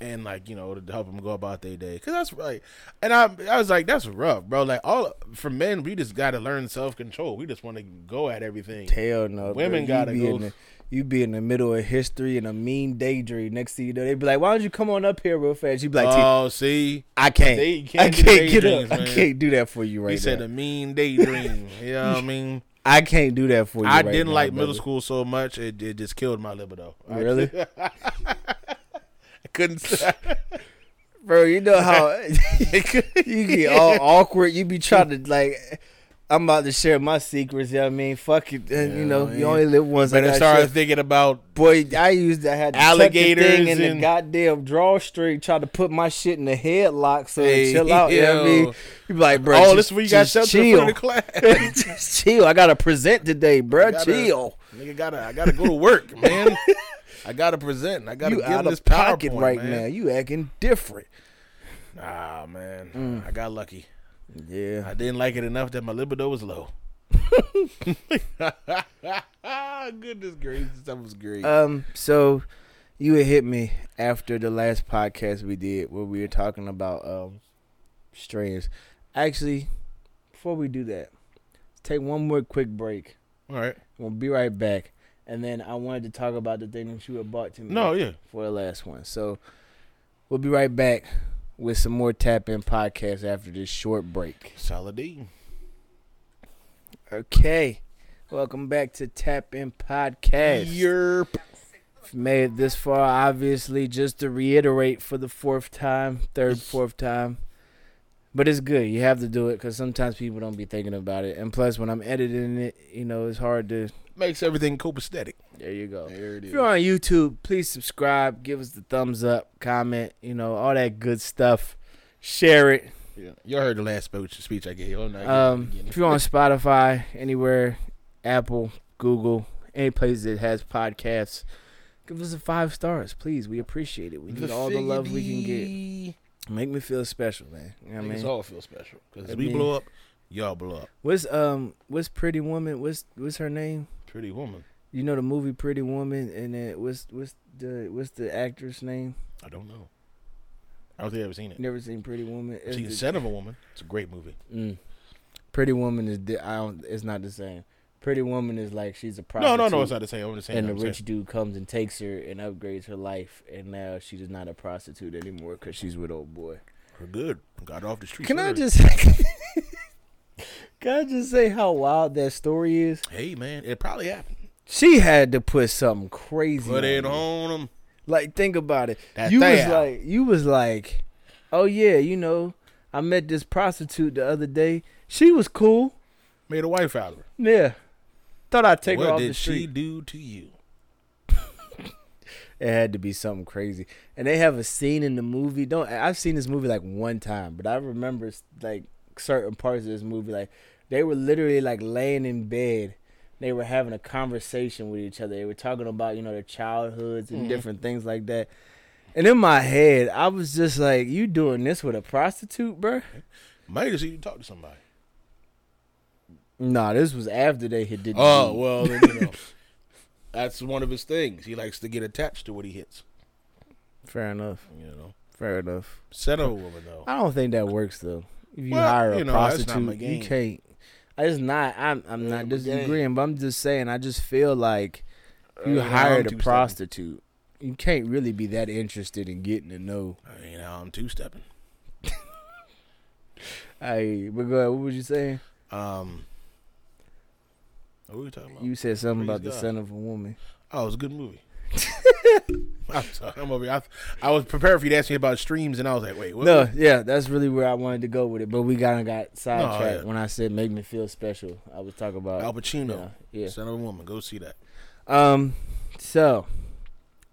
and like you know to help them go about their day. Cause that's right. And I I was like, that's rough, bro. Like all for men, we just got to learn self control. We just want to go at everything. Hell no. Women. Gotta go the, you be in the middle of history and a mean daydream. Next thing you know, they'd be like, "Why don't you come on up here real fast?" You'd be like, oh, see, "I can't, can't I can't get up. I can't do that for you right now. he said a mean daydream. you know what I mean? I can't do that for you. I right didn't now, like middle school so much it, it just killed my libido. Really? I couldn't. bro. You know how you get all awkward. You be trying to like. I'm about to share my secrets. You know what I mean? Fuck it. and, you know, man. you only live once. But I started shit. thinking about Boy, I used to have Alligators alligators in the and- goddamn drawstring, try to put my shit in the headlock so Hey, it chill out. You know what I mean? yo. You be like, bro, oh, just, this is where you got shelter chill. in front of the class. just chill. I gotta present today, bro. Gotta- chill. Nigga gotta I gotta go to work, man. I gotta present. I gotta You give out this of pocket PowerPoint, right man. now. You acting different. Ah man, Mm. I got lucky. Yeah. I didn't like it enough that my libido was low. Goodness gracious, that was great. Um. So, you had hit me after the last podcast we did where we were talking about um strains. Actually, before we do that, let's take one more quick break. All right. We'll be right back. And then I wanted to talk about the thing that you had bought to me. No, yeah. for the last one. So we'll be right back with some more tap in podcast after this short break. Solid D. Okay. Welcome back to Tap In Podcast. Yerp. Made it this far, obviously, just to reiterate for the fourth time, third, fourth time. But it's good. You have to do it because sometimes people don't be thinking about it. And plus, when I'm editing it, you know, it's hard to. Makes everything copacetic. There you go. There it If you're on YouTube, please subscribe, give us the thumbs up, comment, you know, all that good stuff. Share it. Yeah. You heard the last speech, speech I gave. I'm not Um, if you're on Spotify, anywhere, Apple, Google, any place that has podcasts, give us a five stars, please. We appreciate it. We again. need all the love we can get. Make me feel special, man. You know what I Make us mean? all feel special because we mean- blow up, y'all blow up. What's um what's Pretty Woman? What's what's her name? Pretty woman. You know the movie Pretty Woman, and then what's what's the what's the actress name? I don't know. I don't think I've ever seen it. Never seen Pretty Woman. It's Seen the- Scent of a Woman. It's a great movie. Mm. Pretty Woman is di- I don't. It's not the same. Pretty Woman is like she's a prostitute. no, no. No, it's not the same. I'm just saying. and the rich saying. dude comes and takes her and upgrades her life, and now she's not a prostitute anymore because she's with old boy. We're good. Got off the street. Can I just? can I just say how wild that story is? Hey, man, it probably happened. She had to put something crazy. Put on it on them. Like think about it. That you was like, you was like, oh yeah, you know, I met this prostitute the other day. She was cool. Made a wife out of her. Yeah. Thought I'd take what her off the street. What did she do to you? It had to be something crazy. And they have a scene in the movie. Don't I've seen this movie like one time, but I remember it's like certain parts of this movie. Like they were literally like laying in bed. They were having a conversation with each other. They were talking about you know their childhoods and Mhm. different things like that. And in my head, I was just like, "You doing this with a prostitute, bruh? Might have seen you talk to somebody. Nah, this was after they had did. the Oh well, then, you know, that's one of his things. He likes to get attached to what he hits. fair enough. You know, Fair enough. of a woman though. I don't think that works though. If you Well, hire a you know, prostitute, you can't. It's not. I'm. I'm not ain't my game. disagreeing, but I'm just saying. I just feel like You Uh, hired a prostitute. You can't really be that interested in getting to know. I mean, I'm two stepping. Hey, but go ahead. What was you saying? Um, what were we talking about? You said something Praise about the Scent of a Woman. Oh, it was a good movie. I'm sorry. I'm over. I, I was prepared for you to ask me about streams, and I was like, wait, what? No, yeah, that's really where I wanted to go with it. But we kind of got sidetracked yeah. when I said make me feel special. I was talking about Al Pacino, yeah, yeah. Scent of a Woman. Go see that. Um, so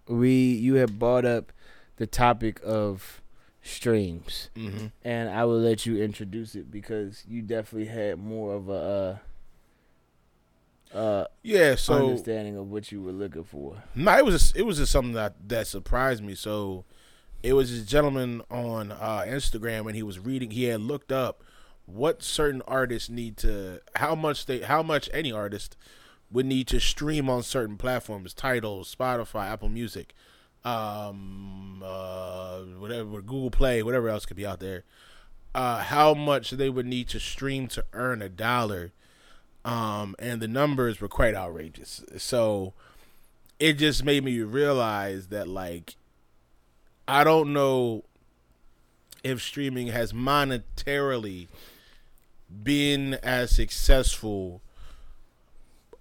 we you have brought up the topic of streams, Mm-hmm. and I will let you introduce it because you definitely had more of a uh, uh Yeah. So understanding of what you were looking for. No, it was just, it was just something that that surprised me. So, it was this gentleman on uh, Instagram, and he was reading. He had looked up what certain artists need to, how much they, how much any artist would need to stream on certain platforms, Tidal, Spotify, Apple Music, um, uh, whatever, Google Play, whatever else could be out there. Uh, how much they would need to stream to earn a dollar, um, and the numbers were quite outrageous. So it just made me realize that like I don't know if streaming has monetarily been as successful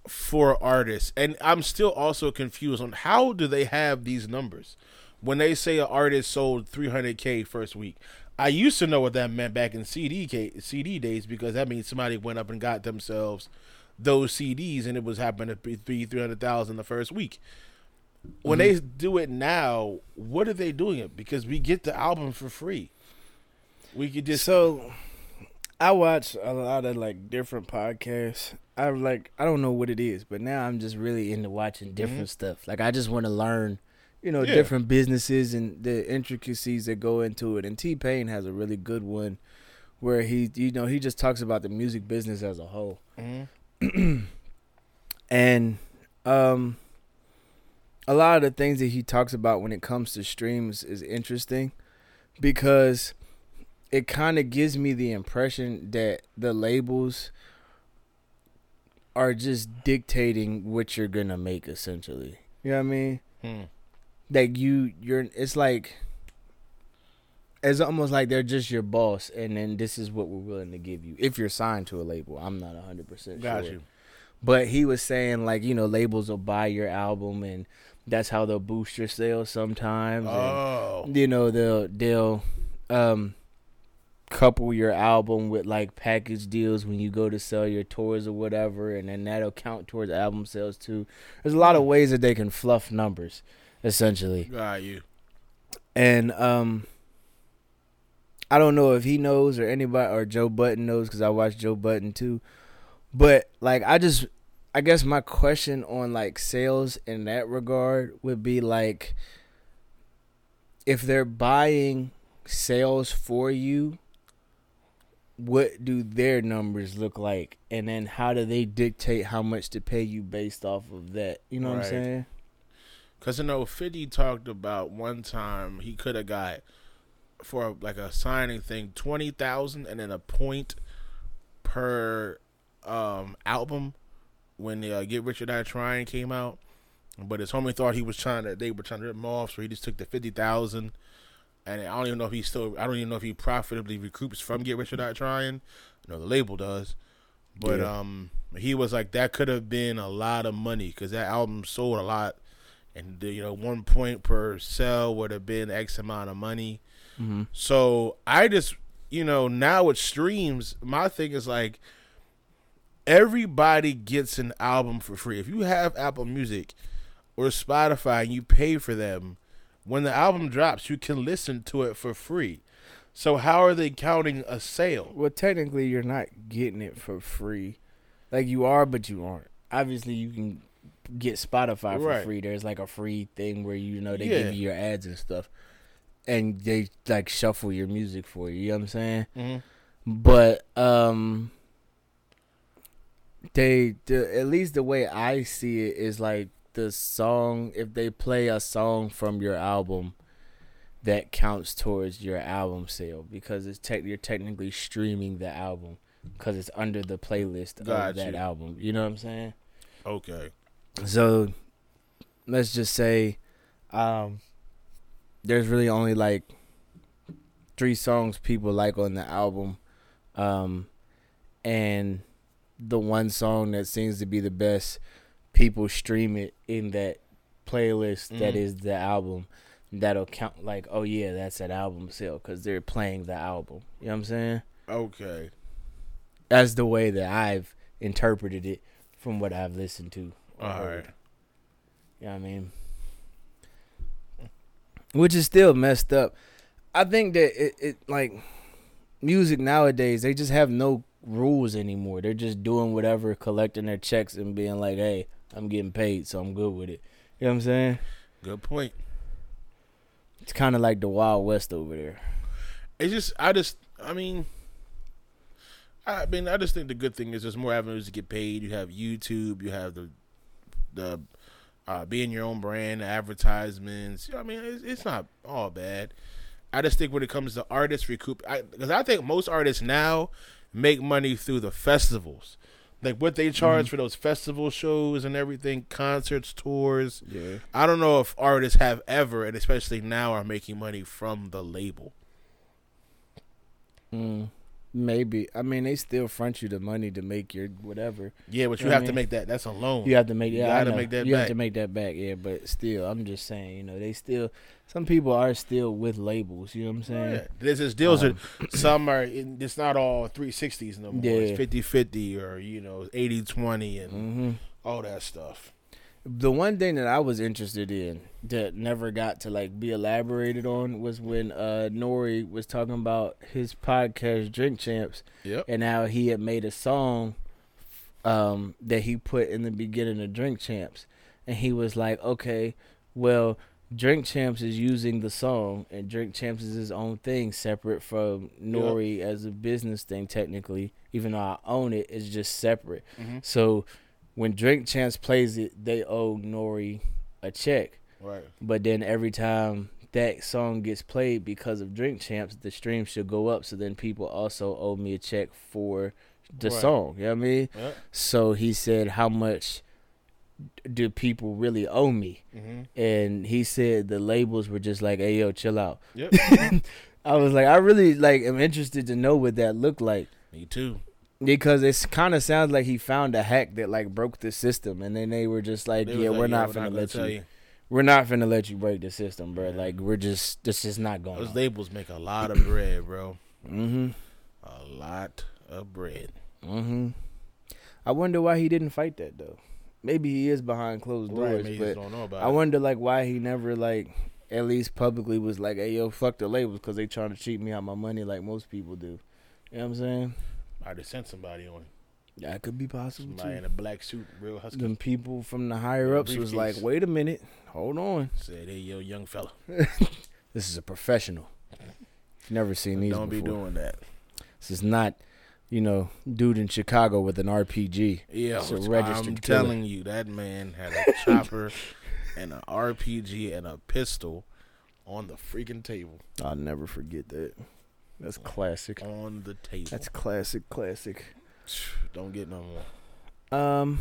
for artists and I'm still also confused on how do they have these numbers when they say an artist sold 300k first week I used to know what that meant back in CD CD days because that means somebody went up and got themselves those CDs and it was happening to be three three hundred thousand the first week. When they mm-hmm. do it now, what are they doing it? Because we get the album for free. We could just So I watch a lot of like different podcasts. I like I don't know what it is, but now I'm just really into watching mm-hmm. different stuff. Like I just want to learn, you know, Yeah. different businesses and the intricacies that go into it. And T Pain has a really good one where he you know, he just talks about the music business as a whole. Mhm. And um a lot of the things that he talks about when it comes to streams is interesting because it kind of gives me the impression that the labels are just dictating what you're going to make essentially. You know what I mean? Hmm. Like you you're it's like it's almost like they're just your boss and then this is what we're willing to give you if you're signed to a label. I'm not 100% got sure. you. But he was saying like, you know, labels will buy your album and that's how they'll boost your sales sometimes. and, Oh, you know, they'll they'll um couple your album with like package deals when you go to sell your tours or whatever and then that'll count towards album sales too. There's a lot of ways that they can fluff numbers, essentially. got you. And um I don't know if he knows or anybody or Joe Budden knows cuz I watch Joe Budden too. But like I just I guess my question on like sales in that regard would be like if they're buying sales for you what do their numbers look like and then how do they dictate how much to pay you based off of that you know what i'm saying Cause I know Fifty talked about one time he could have got for like a signing thing twenty thousand and then a point per um album when the uh, Get Rich or Die Trying came out. But his homie thought he was trying to they were trying to rip him off, so he just took the fifty thousand. And I don't even know if he still I don't even know if he profitably recoups from Get Rich or Die Trying. No, the label does. But Yeah. um he was like that could have been a lot of money because that album sold a lot and the, you know one point per sell would have been X amount of money. mm-hmm. So I just you know now with streams, my thing is like everybody gets an album for free. If you have Apple Music or Spotify and you pay for them, when the album drops, you can listen to it for free. So how are they counting a sale? Well, technically, you're not getting it for free. Like you are, but you aren't. Obviously, you can get Spotify for Right. free. There's like a free thing where you know they Yeah. give you your ads and stuff, and they like shuffle your music for you. You know what I'm saying? Mm-hmm. But um, they the, at least the way I see it is like the song. If they play a song from your album. That counts towards your album sale because it's tech you're technically streaming the album because it's under the playlist Got of that you. album. You know what I'm saying? Okay. So let's just say, um, there's really only like three songs people like on the album, um, and the one song that seems to be the best, people stream it in that playlist that Mhm. is the album. That'll count like, oh yeah, that's that album sale because they're playing the album. You know what I'm saying? Okay. That's the way that I've interpreted it from what I've listened to. All right. You know I mean? Which is still messed up. I think that it, it like music nowadays, they just have no rules anymore. They're just doing whatever, collecting their checks and being like, Hey, I'm getting paid, so I'm good with it. You know what I'm saying? Good point. It's kinda like the Wild West over there. It's just I just I mean I mean I just think the good thing is there's more avenues to get paid. You have YouTube, you have the the uh, being your own brand, advertisements. I mean, it's, it's not all bad. I just think when it comes to artists recoup, because I, think most artists now make money through the festivals, like what they charge Mhm. for those festival shows and everything, concerts, tours. Yeah. I don't know if artists have ever, and especially now, are making money from the label. Mm, maybe. I mean they still front you the money to make your whatever. Yeah, but you You know have I to mean? make that. That's a loan. You have to make yeah, I gotta make that you have back. to make that back, yeah. But still, I'm just saying, you know, they still some people are still with labels. You know what I'm saying? yeah. There's just deals Um, are some are in, it's not all 360s no more. Yeah. It's 50-50 or you know 80-20 and hmm all that stuff. The one thing that I was interested in that never got to like be elaborated on was when uh N.O.R.E. was talking about his podcast Drink Champs Yep. and how he had made a song um that he put in the beginning of Drink Champs and he was like, "Okay, well, Drink Champs is using the song and Drink Champs is his own thing separate from N.O.R.E. as a business thing technically, even though I own it, it's just separate." Mm-hmm. So when Drink Champs plays it, they owe N.O.R.E. a check. Right. But then every time that song gets played because of Drink Champs, the stream should go up. So then people also owe me a check for the Right. song. You know what I mean? So he said, How much do people really owe me? Mm-hmm. And he said the labels were just like, Hey yo, chill out. Yep. I was like, I really like am interested to know what that looked like. Me too. Because it kind of sounds like he found a hack that like broke the system, and then they were just like, "Yeah, like, we're "Yeah, not gonna let tell you, we're not gonna let you break the system, bro. Yeah. Like we're just, this is not going." Those on. labels make a lot of bread, bro. Mm-hmm. A lot of bread. Mm-hmm. I wonder why he didn't fight that though. Maybe he is behind closed Right. doors, Maybe but don't know about I it. wonder like why he never like at least publicly was like, "Hey, yo, fuck the labels," because they trying to cheat me out my money like most people do. You know what I'm saying? I just sent somebody on. That could be possible Somebody too. in a black suit, real husky. Them people from the higher ups was like, "Wait a minute, hold on." Said, "Hey, yo, young fella, This is a professional. Never seen these don't be doing that." This is not, you know, dude in Chicago with an RPG. Yeah, It's a registered I'm killer. telling you, that man had a chopper and an RPG and a pistol on the freaking table. I'll never forget that. That's classic. On the table. That's classic, classic. don't get no more. Um,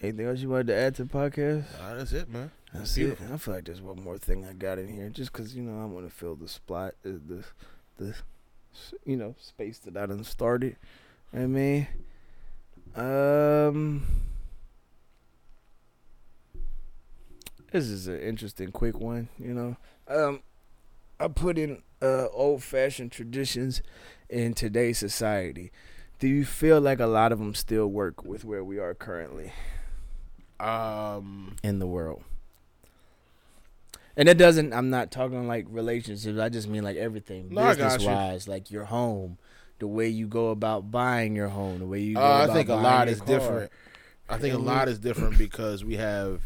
anything else you wanted to add to the podcast? Nah, that's it, man. That's it. I feel like there's one more thing I got in here, just because you know I want to fill the spot, uh, the, the, you know, space that I done started. I mean, um, this is an interesting, quick one. You know, um, I put in uh old-fashioned traditions in today's society. Do you feel like a lot of them still work with where we are currently? Um, in the world. And it doesn't. I'm not talking like relationships. I just mean like everything, No, business you. wise, like your home, the way you go about buying your home, the way you. Go uh, I think a lot is car. different. I think a lot is different because we have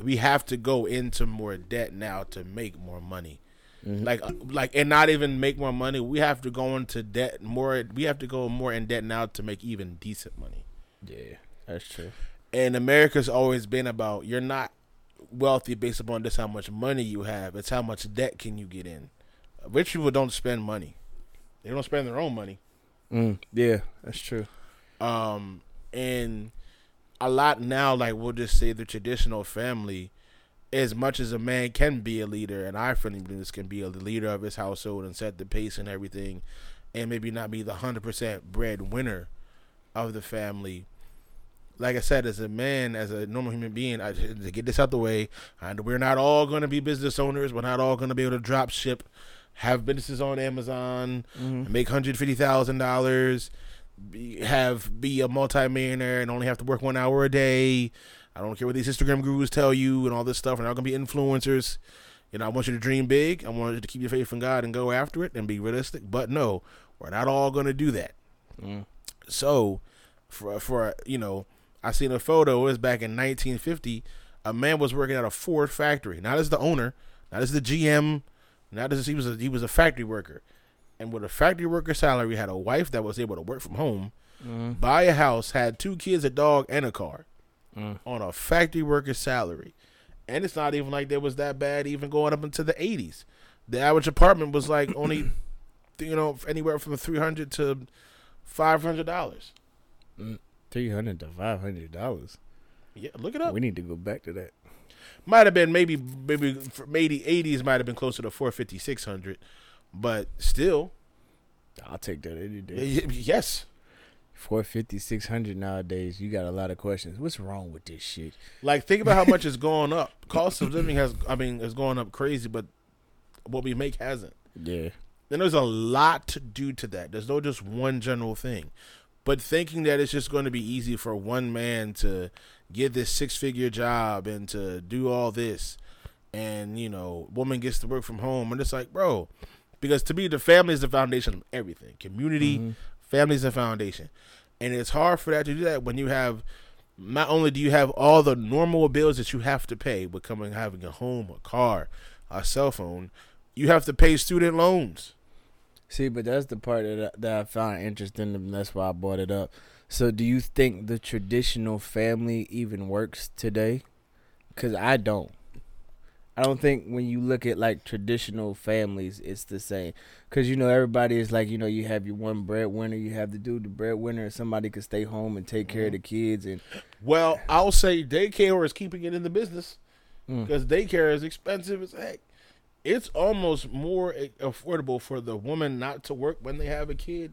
we have to go into more debt now to make more money. Mhm. Like like and not even make more money. We have to go into debt more. We have to go more in debt now to make even decent money. yeah, that's true. And America's always been about you're not wealthy based upon just how much money you have. It's how much debt can you get in. Rich people don't spend money. They don't spend their own money. Mm, yeah, that's true. Um, and a lot now, like we'll just say the traditional family, as much as a man can be a leader, and I firmly believe this can be a leader of his household and set the pace and everything, and maybe not be the hundred percent breadwinner of the family. Like I said, as a man, as a normal human being, I, to get this out the way, and we're not all going to be business owners. We're not all going to be able to drop ship, have businesses on Amazon, Mm-hmm. make hundred fifty thousand dollars, have be a multimillionaire and only have to work one hour a day. I don't care what these Instagram gurus tell you and all this stuff. We're not gonna be influencers. You know, I want you to dream big. I want you to keep your faith in God and go after it and be realistic. But no, we're not all gonna do that. Mm. So, for for you know, I seen a photo. It was back in 1950. A man was working at a Ford factory, not as the owner, not as the GM, not as he was a, he was a factory worker, and with a factory worker salary, had a wife that was able to work from home, Mm. buy a house, had two kids, a dog, and a car Mm. on a factory worker salary. And it's not even like there was that bad, even going up into the 80s. The average apartment was like only, you know, anywhere from 300 to $500. Three hundred to five hundred dollars. Yeah, look it up. We need to go back to that. Might have been maybe maybe maybe 80s might have been closer to 450 600, but still, I'll take that any day. yes. 450, 600 nowadays. You got a lot of questions. What's wrong with this shit? Like think about how much it's up. Cost of living has I mean is going up crazy, but what we make hasn't. Yeah. And there's a lot to do to that. There's no just one general thing. But thinking that it's just going to be easy for one man to get this six figure job and to do all this and, you know, woman gets to work from home and it's like, bro, because to me the family is the foundation of everything. Community, Mhm. Family is the foundation. And it's hard for that to do that when you have not only do you have all the normal bills that you have to pay, but coming having a home, a car, a cell phone, you have to pay student loans. See, but that's the part that I, that I found interesting, and that's why I brought it up. So, do you think the traditional family even works today? Because I don't. I don't think when you look at like traditional families, it's the same. Because you know everybody is like you know you have your one breadwinner, you have the dude the breadwinner, and somebody can stay home and take care of the kids, and Well, I'll say daycare is keeping it in the business Mm. because daycare is expensive as heck. It's almost more affordable for the woman not to work when they have a kid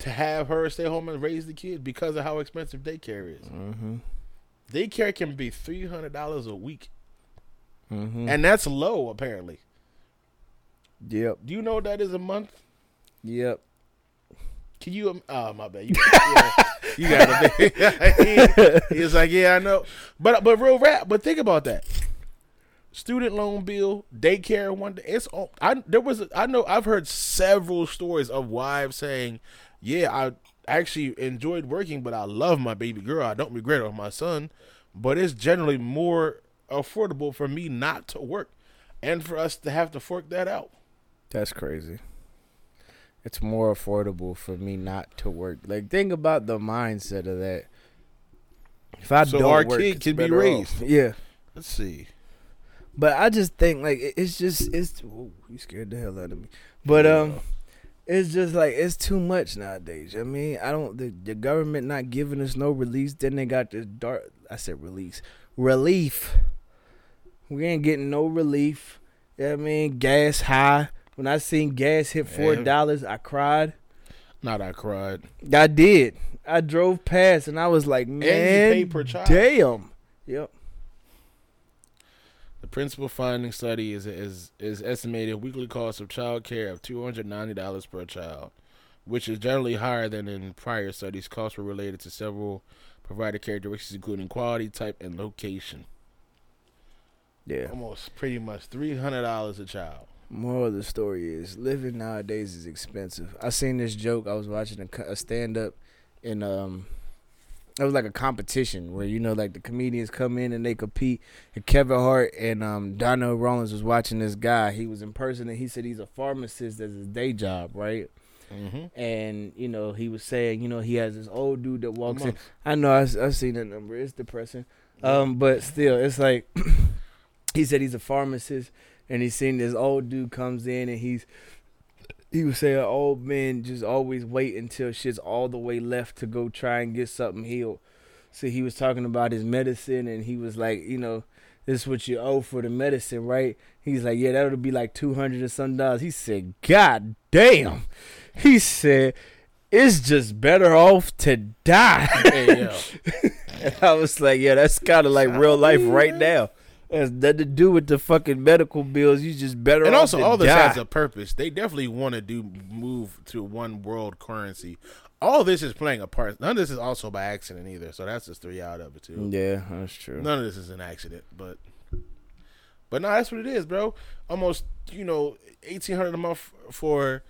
to have her stay home and raise the kid because of how expensive daycare is. mm-hmm, Daycare can be three hundred dollars a week, mm-hmm. and that's low apparently. yep, Do you know what that is a month? yep. Can you? um, Oh my bad. You, yeah, you got it. he, he was like, yeah, I know, but but real rap. But think about that. Student loan bill, daycare. One day, it's all. I there was. I know. I've heard several stories of wives saying, "Yeah, I actually enjoyed working, but I love my baby girl. I don't regret it or my son, but it's generally more affordable for me not to work, and for us to have to fork that out." That's crazy. It's more affordable for me not to work. Like think about the mindset of that. If I So don't our work, kid can be better off. Yeah, Let's see. but I just think like it's just it's. You scared the hell out of me. But um, it's just like it's too much nowadays. I mean, I don't the, the government not giving us no release. Then they got this dark. I said release, relief. We ain't getting no relief. You know I mean, gas high. When I seen gas hit four dollars, I cried. Not I cried. I did. I drove past and I was like, man, damn. Yep. The principal finding study is is is estimated weekly cost of child care of two hundred ninety dollars per child, which is generally higher than in prior studies. Costs were related to several provider characteristics, including quality, type, and location. Yeah. Almost pretty much three hundred dollars a child. Moral of the story is living nowadays is expensive. I seen this joke. I was watching a, a stand up and um it was like a competition where you know like the comedians come in and they compete and Kevin Hart and um Donnell Rawlings was watching this guy. He was in person and he said he's a pharmacist as his day job, right? Mm-hmm. And you know, he was saying, you know, he has this old dude that walks in. I know I I seen that number. It's depressing. Um, but still, it's like he said he's a pharmacist, and he's seen this old dude comes in, and he's he was saying oh, old men just always wait until shit's all the way left to go try and get something healed. So he was talking about his medicine, and he was like, you know, this is what you owe for the medicine, right? He's like, yeah, that'll be like two hundred or some dollars. He said, God damn. He said, it's just better off to die. Hey, and I was like, yeah, that's kind of like real life right now. Has nothing to do with the fucking medical bills. You just better and also all this die. has a purpose. They definitely want to do move to one world currency. All this is playing a part. None of this is also by accident either. So that's just the reality of it too. yeah, that's true. None of this is an accident, but but no, that's what it is, bro. Almost you know eighteen hundred a month for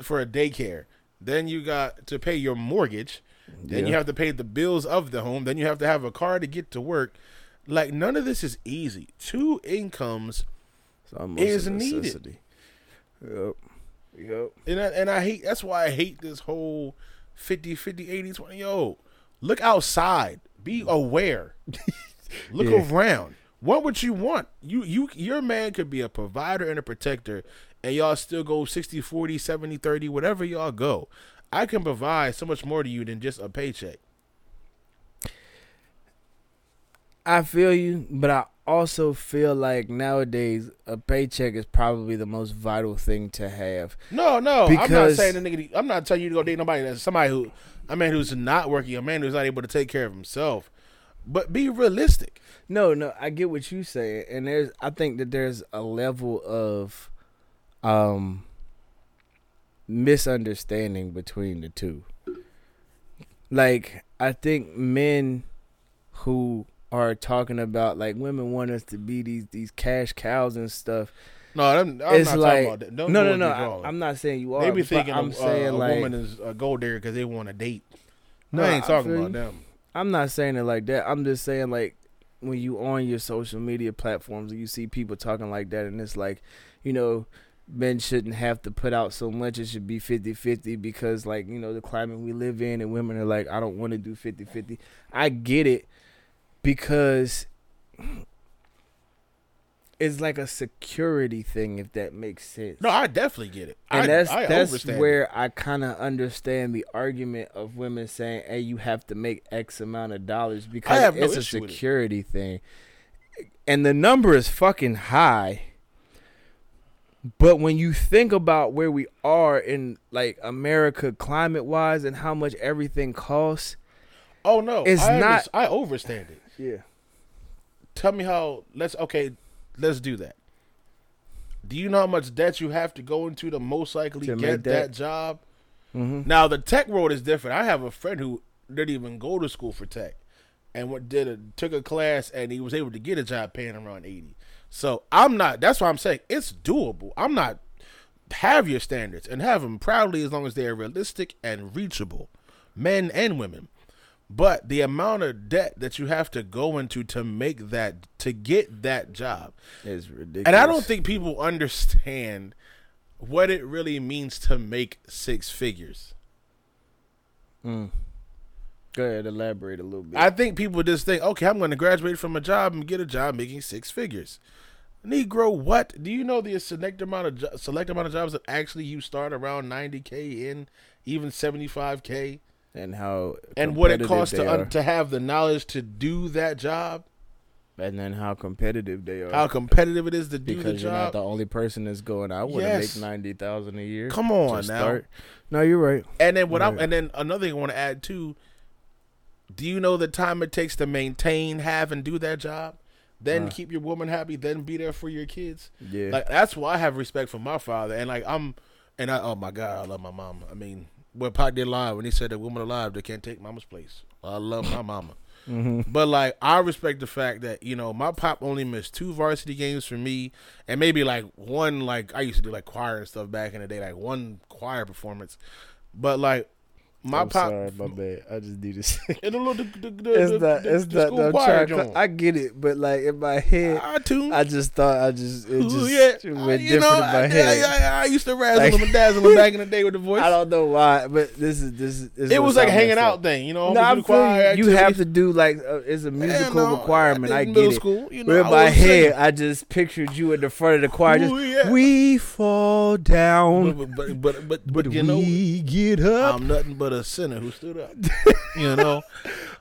for a daycare. Then you got to pay your mortgage. Then you have to pay the bills of the home. Then you have to have a car to get to work. Like none of this is easy. Two incomes, It's is a needed. necessity. Yep. Yep. and I, and I hate. That's why I hate this whole 50, 50, 80, 20. Yo, look outside. Be aware. look Yeah. around. What would you want? You you your man could be a provider and a protector and y'all still go 60 40 70 30 whatever y'all go. I can provide so much more to you than just a paycheck. I feel you, but I also feel like nowadays a paycheck is probably the most vital thing to have. No, no, I'm not saying the nigga. I'm not telling you to go date nobody. That's somebody who, a man who's not working, a man who's not able to take care of himself. But be realistic. No, no, I get what you say, and there's I think that there's a level of um misunderstanding between the two. Like I think men who are talking about like women want us to be these these cash cows and stuff. No, I'm, I'm it's not like talking about that. No, no, no. I, I'm not saying you are. They be thinking I'm a, saying a, a like woman is a gold digger because they want to date. No, I ain't I talking feel about them. I'm not saying it like that. I'm just saying like when you on your social media platforms and you see people talking like that and it's like, you know, men shouldn't have to put out so much. It should be 50-50 because like, you know, the climate we live in and women are like, I don't want to do 50-50. I get it because it's like a security thing if that makes sense. No, I definitely get it. And I, that's I that's where I kind of understand the argument of women saying, "Hey, you have to make X amount of dollars because no it's a with it. security thing." And the number is fucking high. But when you think about where we are in like America climate wise and how much everything costs, Oh no, It's I not- I overstand it. Yeah. Tell me how. Let's okay. Let's do that. Do you know how much debt you have to go into to most likely To get that. job? Mm-hmm. Now the tech world is different. I have a friend who didn't even go to school for tech, and what did a, took a class and he was able to get a job paying around eighty. So I'm not. That's why I'm saying it's doable. I'm not. Have your standards and have them proudly as long as they are realistic and reachable, men and women. But the amount of debt that you have to go into to make that to get that job, is ridiculous. and I don't think people understand what it really means to make six figures. Mm. Go ahead, elaborate a little bit. I think people just think, okay, I'm going to graduate from a job and get a job making six figures. Negro, what? Do you know the select amount of jo- select amount of jobs that actually you start around 90k in, even 75k, and how and what it costs to un- to have the knowledge to do that job? and then how competitive they are. How competitive it is to do because the you're not the only person that's going. I want to Yes. make ninety thousand a year. Come to on now. start. No, you're right. And then what I'm and then another thing I want to add too. Do you know the time it takes to maintain, have, and do that job? Then Uh. keep your woman happy, then be there for your kids. Yeah. Like that's why I have respect for my father, and like I'm, and I oh my god, I love my mom. I mean, when Pac did live when he said that women alive they can't take mama's place. I love my mama, hmm but like I respect the fact that you know my pop only missed two varsity games for me, and maybe like one like I used to do like choir and stuff back in the day, like one choir performance, but like my I'm pop. sorry, my bad. I just need to say. And the little the, the, It's the, not. It's the not. school I'm choir trying. I get it, but like in my head, I tune. I just thought I just it Ooh, just yeah, it I- went you different know, in my I, head. I, I, I used to razzle Like- them and dazzle them back in the day with the voice. I don't know why, but this is this is. This it was like a hanging out thing, you know. No, I'm choir you. Have to do like uh, it's a musical Yeah, no, requirement. in I get it. School, you know, But in my head. I just pictured you in the front of the choir. Just Ooh, yeah. we fall down, but, but, but, but, but but you know, we get up. I'm nothing but the sinner who stood up. you know,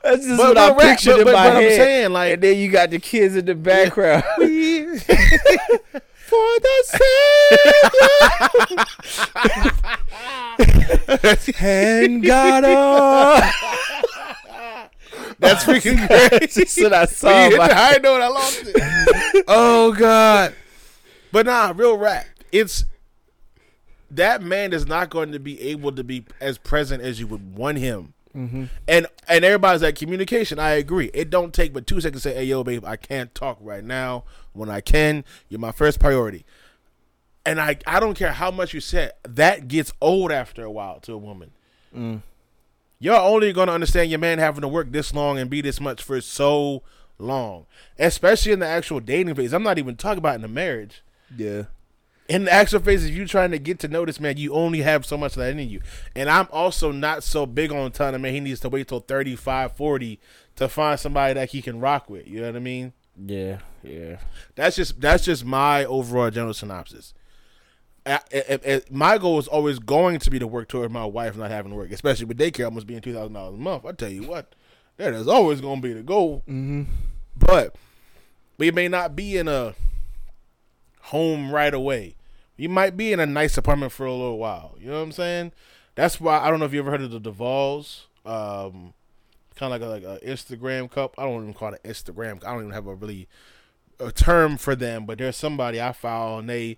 That's just But- what I but pictured but- in but- my but I'm head. saying, like- and then you got the kids in the background. For the Savior and God up. that's freaking crazy. What I saw. you hit my- the high note, I lost it. oh God! But nah, real rap. It's that man is not going to be able to be as present as you would want him. Mm-hmm. And and everybody's like communication. I agree. It don't take but two seconds to say, "Hey, yo, babe, I can't talk right now. When I can, you're my first priority." And I I don't care how much you said. That gets old after a while to a woman. Mm. You're only going to understand your man having to work this long and be this much for so long, especially in the actual dating phase. I'm not even talking about in the marriage. Yeah. In the actual phase, if you're trying to get to know this man, you only have so much of that in you. And I'm also not so big on telling him, man, he needs to wait till 35, 40 to find somebody that he can rock with. You know what I mean? Yeah. Yeah. That's just that's just my overall general synopsis. I, I- I- my goal is always going to be to work toward my wife not having to work, especially with daycare almost being two thousand dollars a month. I tell you what, that is always going to be the goal. Mm-hmm. But we may not be in a home right away. You might be in a nice apartment for a little while. You know what I'm saying? That's why I don't know if you ever heard of the Duvals. Um, kind of like a, like a Instagram cup. I don't even call it Instagram. I don't even have a really a term for them. But there's somebody I follow, And they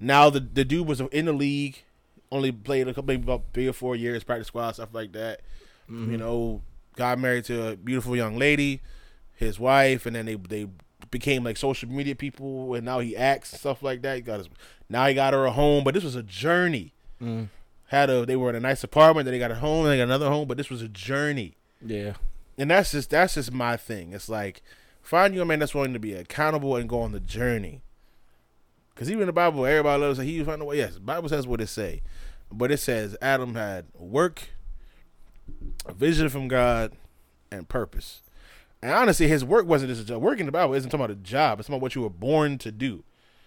now the the dude was in the league, only played a couple maybe about three or four years, practice squad stuff like that. Mm-hmm. You know, got married to a beautiful young lady, his wife, and then they they became like social media people, and now he acts and stuff like that. He got his now he got her a home, but this was a journey. Mm. Had a they were in a nice apartment, then they got a home, then they got another home, but this was a journey, Yeah. and that's just that's just my thing. It's like find you a man that's willing to be accountable and go on the journey. Because even in the Bible, everybody loves that he found a way. Yes, the Bible says what it say, but it says Adam had work, a vision from God, and purpose. And honestly, his work wasn't just a job. Work in the Bible isn't talking about a job. It's about what you were born to do.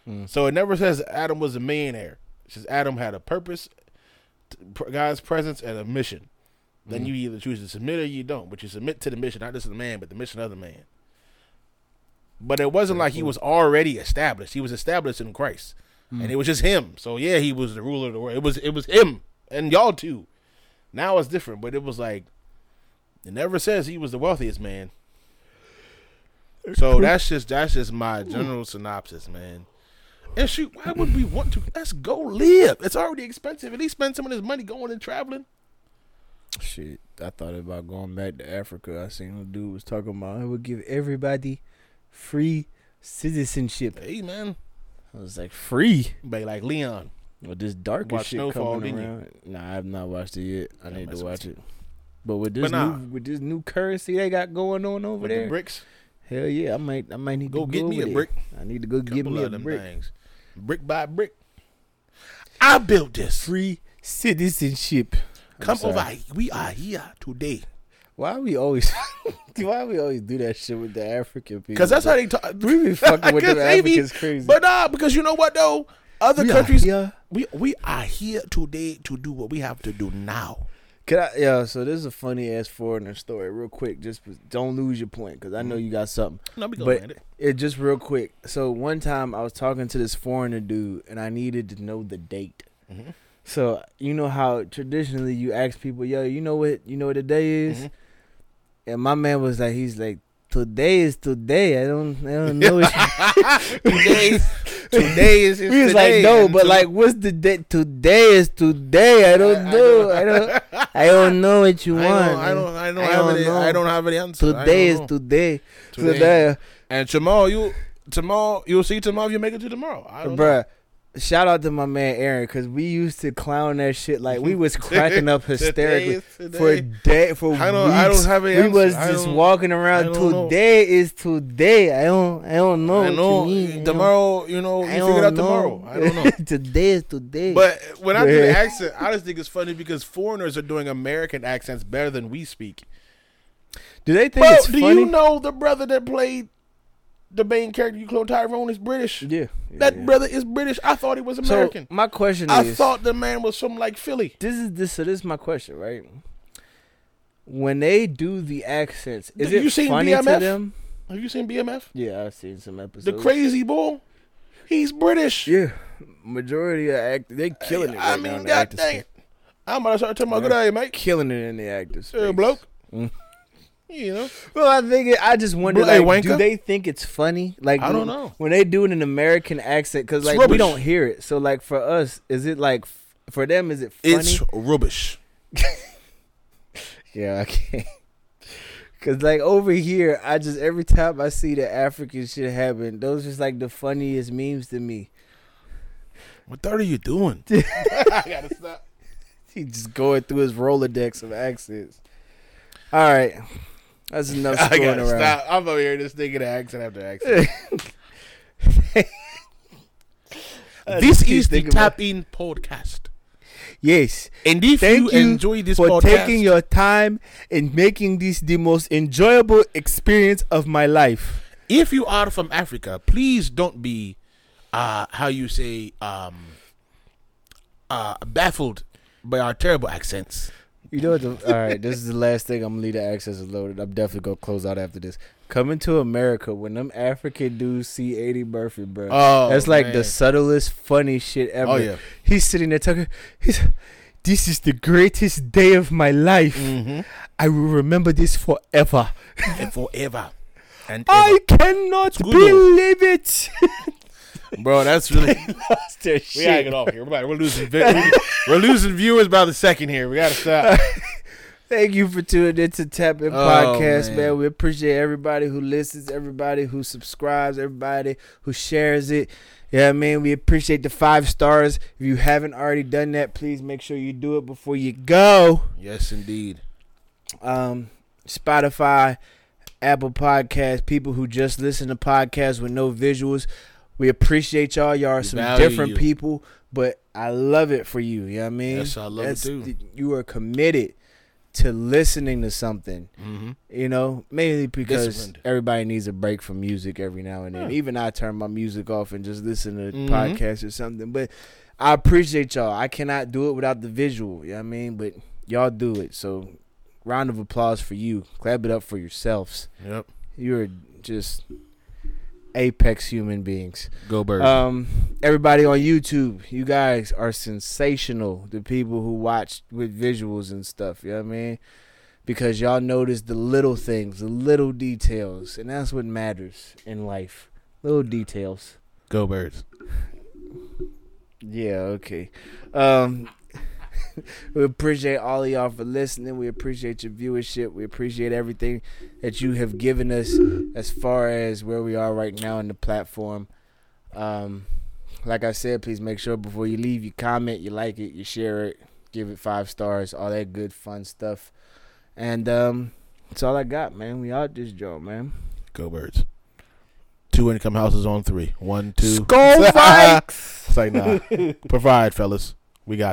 Mm. So it never says Adam was a millionaire. It says Adam had a purpose, God's presence, and a mission. Then Mm. you either choose to submit or you don't. But you submit to the mission, not just the man, but the mission of the man. But it wasn't like he was already established. He was established in Christ, Mm. and it was just him. So yeah, he was the ruler of the world. It was it was him and y'all too. Now it's different, but it was like it never says he was the wealthiest man. So that's just that's just my general synopsis, man. And shoot, why would we want to? Let's go live. It's already expensive. At least spend some of his money going and traveling. Shit, I thought about going back to Africa. I seen a dude was talking about I would give everybody free citizenship. Hey man, I was like, free? but like Leon, With this darker Watch shit Snowfall, coming around. Nah, I have not watched it yet. I Yeah, need to watch you. it. But with this But nah. new with this new currency they got going on over with the there, BRICS. Hell yeah, I might I might need to Go to get go me a brick. I need to go get me a them brick. things, brick by brick. I built this. Free citizenship. I'm Come sorry. over. We are here today Why we always why we always do that shit with the African people? because that's how they talk. we be fucking with the Africans crazy. But nah, because you know what though, other We countries, we we are here today to do what we have to do now. Can I, yeah, so this is a funny ass foreigner story, real quick. Just don't lose your point, because I know you got something. No, we But- it. It just real quick. So one time I was talking to this foreigner dude, and I needed to know the date. Mhm. So you know how traditionally you ask people, "Yo, you know what? You know what the day is?" Mhm. And my man was like, "He's like, today is today. I don't, I don't know." what you-" today, today is, is we was today, like, "No, and but to- like, what's the date? Today is today. I don't I- know. I don't. I don't know what you I want. don't, I don't, I don't I have don't any, know. I don't have any answer. Today is today. Today. Today. And tomorrow, you tomorrow you'll see tomorrow if you make it to tomorrow. I don't know. Shout out to my man Aaron because we used to clown that shit like we was cracking up hysterically is today. for day for I don't, weeks. I don't have any we was just walking around. don't know. Today is today. I don't. I don't know. I know you tomorrow. You know, I you figure it out know. tomorrow. I don't know. today is today. But when I do the accent, I just think it's funny because foreigners are doing American accents better than we speak. do they think it's do funny? you know the brother that played the main character you clone Tyrone is British? Yeah. That yeah. brother is British. I thought he was American. So my question is I is, thought the man was from like Philly. this is this. So this is my question, right? when they do the accents, is You it seen funny to BMF? them? Have you seen BMF? Yeah, I've seen some episodes. The crazy bull. He's British. Yeah, majority of act they killing it. I Right now mean, the god dang it. I'm about to start talking about Yeah. good eye, mate. killing it in the actors. Hey, bloke. Mm. You know, Well, I think it, I just wonder, Hey, like, do they think it's funny? Like, I don't know. when they do it in American accent because It's like we don't hear it. So like for us, is it like f- for them? Is it funny? it's rubbish. yeah, I can't. Cause like over here, I just every time I see the African shit happen, those just like the funniest memes to me. What the are you doing? I gotta stop. He just going through his Rolodex of accents. All right, that's enough I screwing gotta around. stop. I'm over here just thinking of accent after accent. This is the thinking about- Tap In podcast. Yes, And if Thank you, you enjoy this for podcast, taking your time and making this the most enjoyable experience of my life. if you are from Africa, please don't be, uh, how you say, um, uh, baffled by our terrible accents. You know what? The, all right, this is the last thing. I'm gonna leave the access is loaded. I'm definitely gonna close out after this. Coming to America when them African dudes see Eddie Murphy, bro. Oh, That's like man. the subtlest, funny shit ever. Oh yeah. He's sitting there talking. He's, this is the greatest day of my life. Mm-hmm. I will remember this forever. and forever. And I cannot believe it. ever. bro, that's really. Lost their We gotta get off here. We're, we're losing. vi- We're losing viewers by the second here. We gotta stop. Thank you for tuning into Tap In Oh, Podcast, man. man. We appreciate everybody who listens, everybody who subscribes, everybody who shares it. Yeah, I mean, we appreciate the five stars. If you haven't already done that, please make sure you do it before you go. yes, indeed. Um, Spotify, Apple Podcasts, people who just listen to podcasts with no visuals. We appreciate y'all. Y'all are some different you. people, but I love it for you. You know what I mean? Yes, I love it too. You are committed to listening to something. Mm-hmm. You know, mainly because Disciplined. everybody needs a break from music every now and then. Yeah. Even I turn my music off and just listen to Mhm. podcasts or something. But I appreciate y'all. I cannot do it without the visual. You know what I mean? But y'all do it. So round of applause for you. Clap it up for yourselves. Yep. You're just apex human beings. Go birds. Um, everybody on YouTube, you guys are sensational. The people who watch with visuals and stuff, you know what I mean? Because y'all notice the little things, the little details, and that's what matters in life. Little details. Go birds. Yeah, okay. Um, we appreciate all of y'all for listening. We appreciate your viewership. We appreciate everything that you have given us as far as where we are right now in the platform. Um, like I said, please make sure before you leave, you comment, you like it, you share it, give it five stars, all that good fun stuff. And um, that's all I got, man. We out this joint, man. Go birds. Two income houses on three. One, two. Skol Vikes! It's like nah. Provide, fellas. We got this.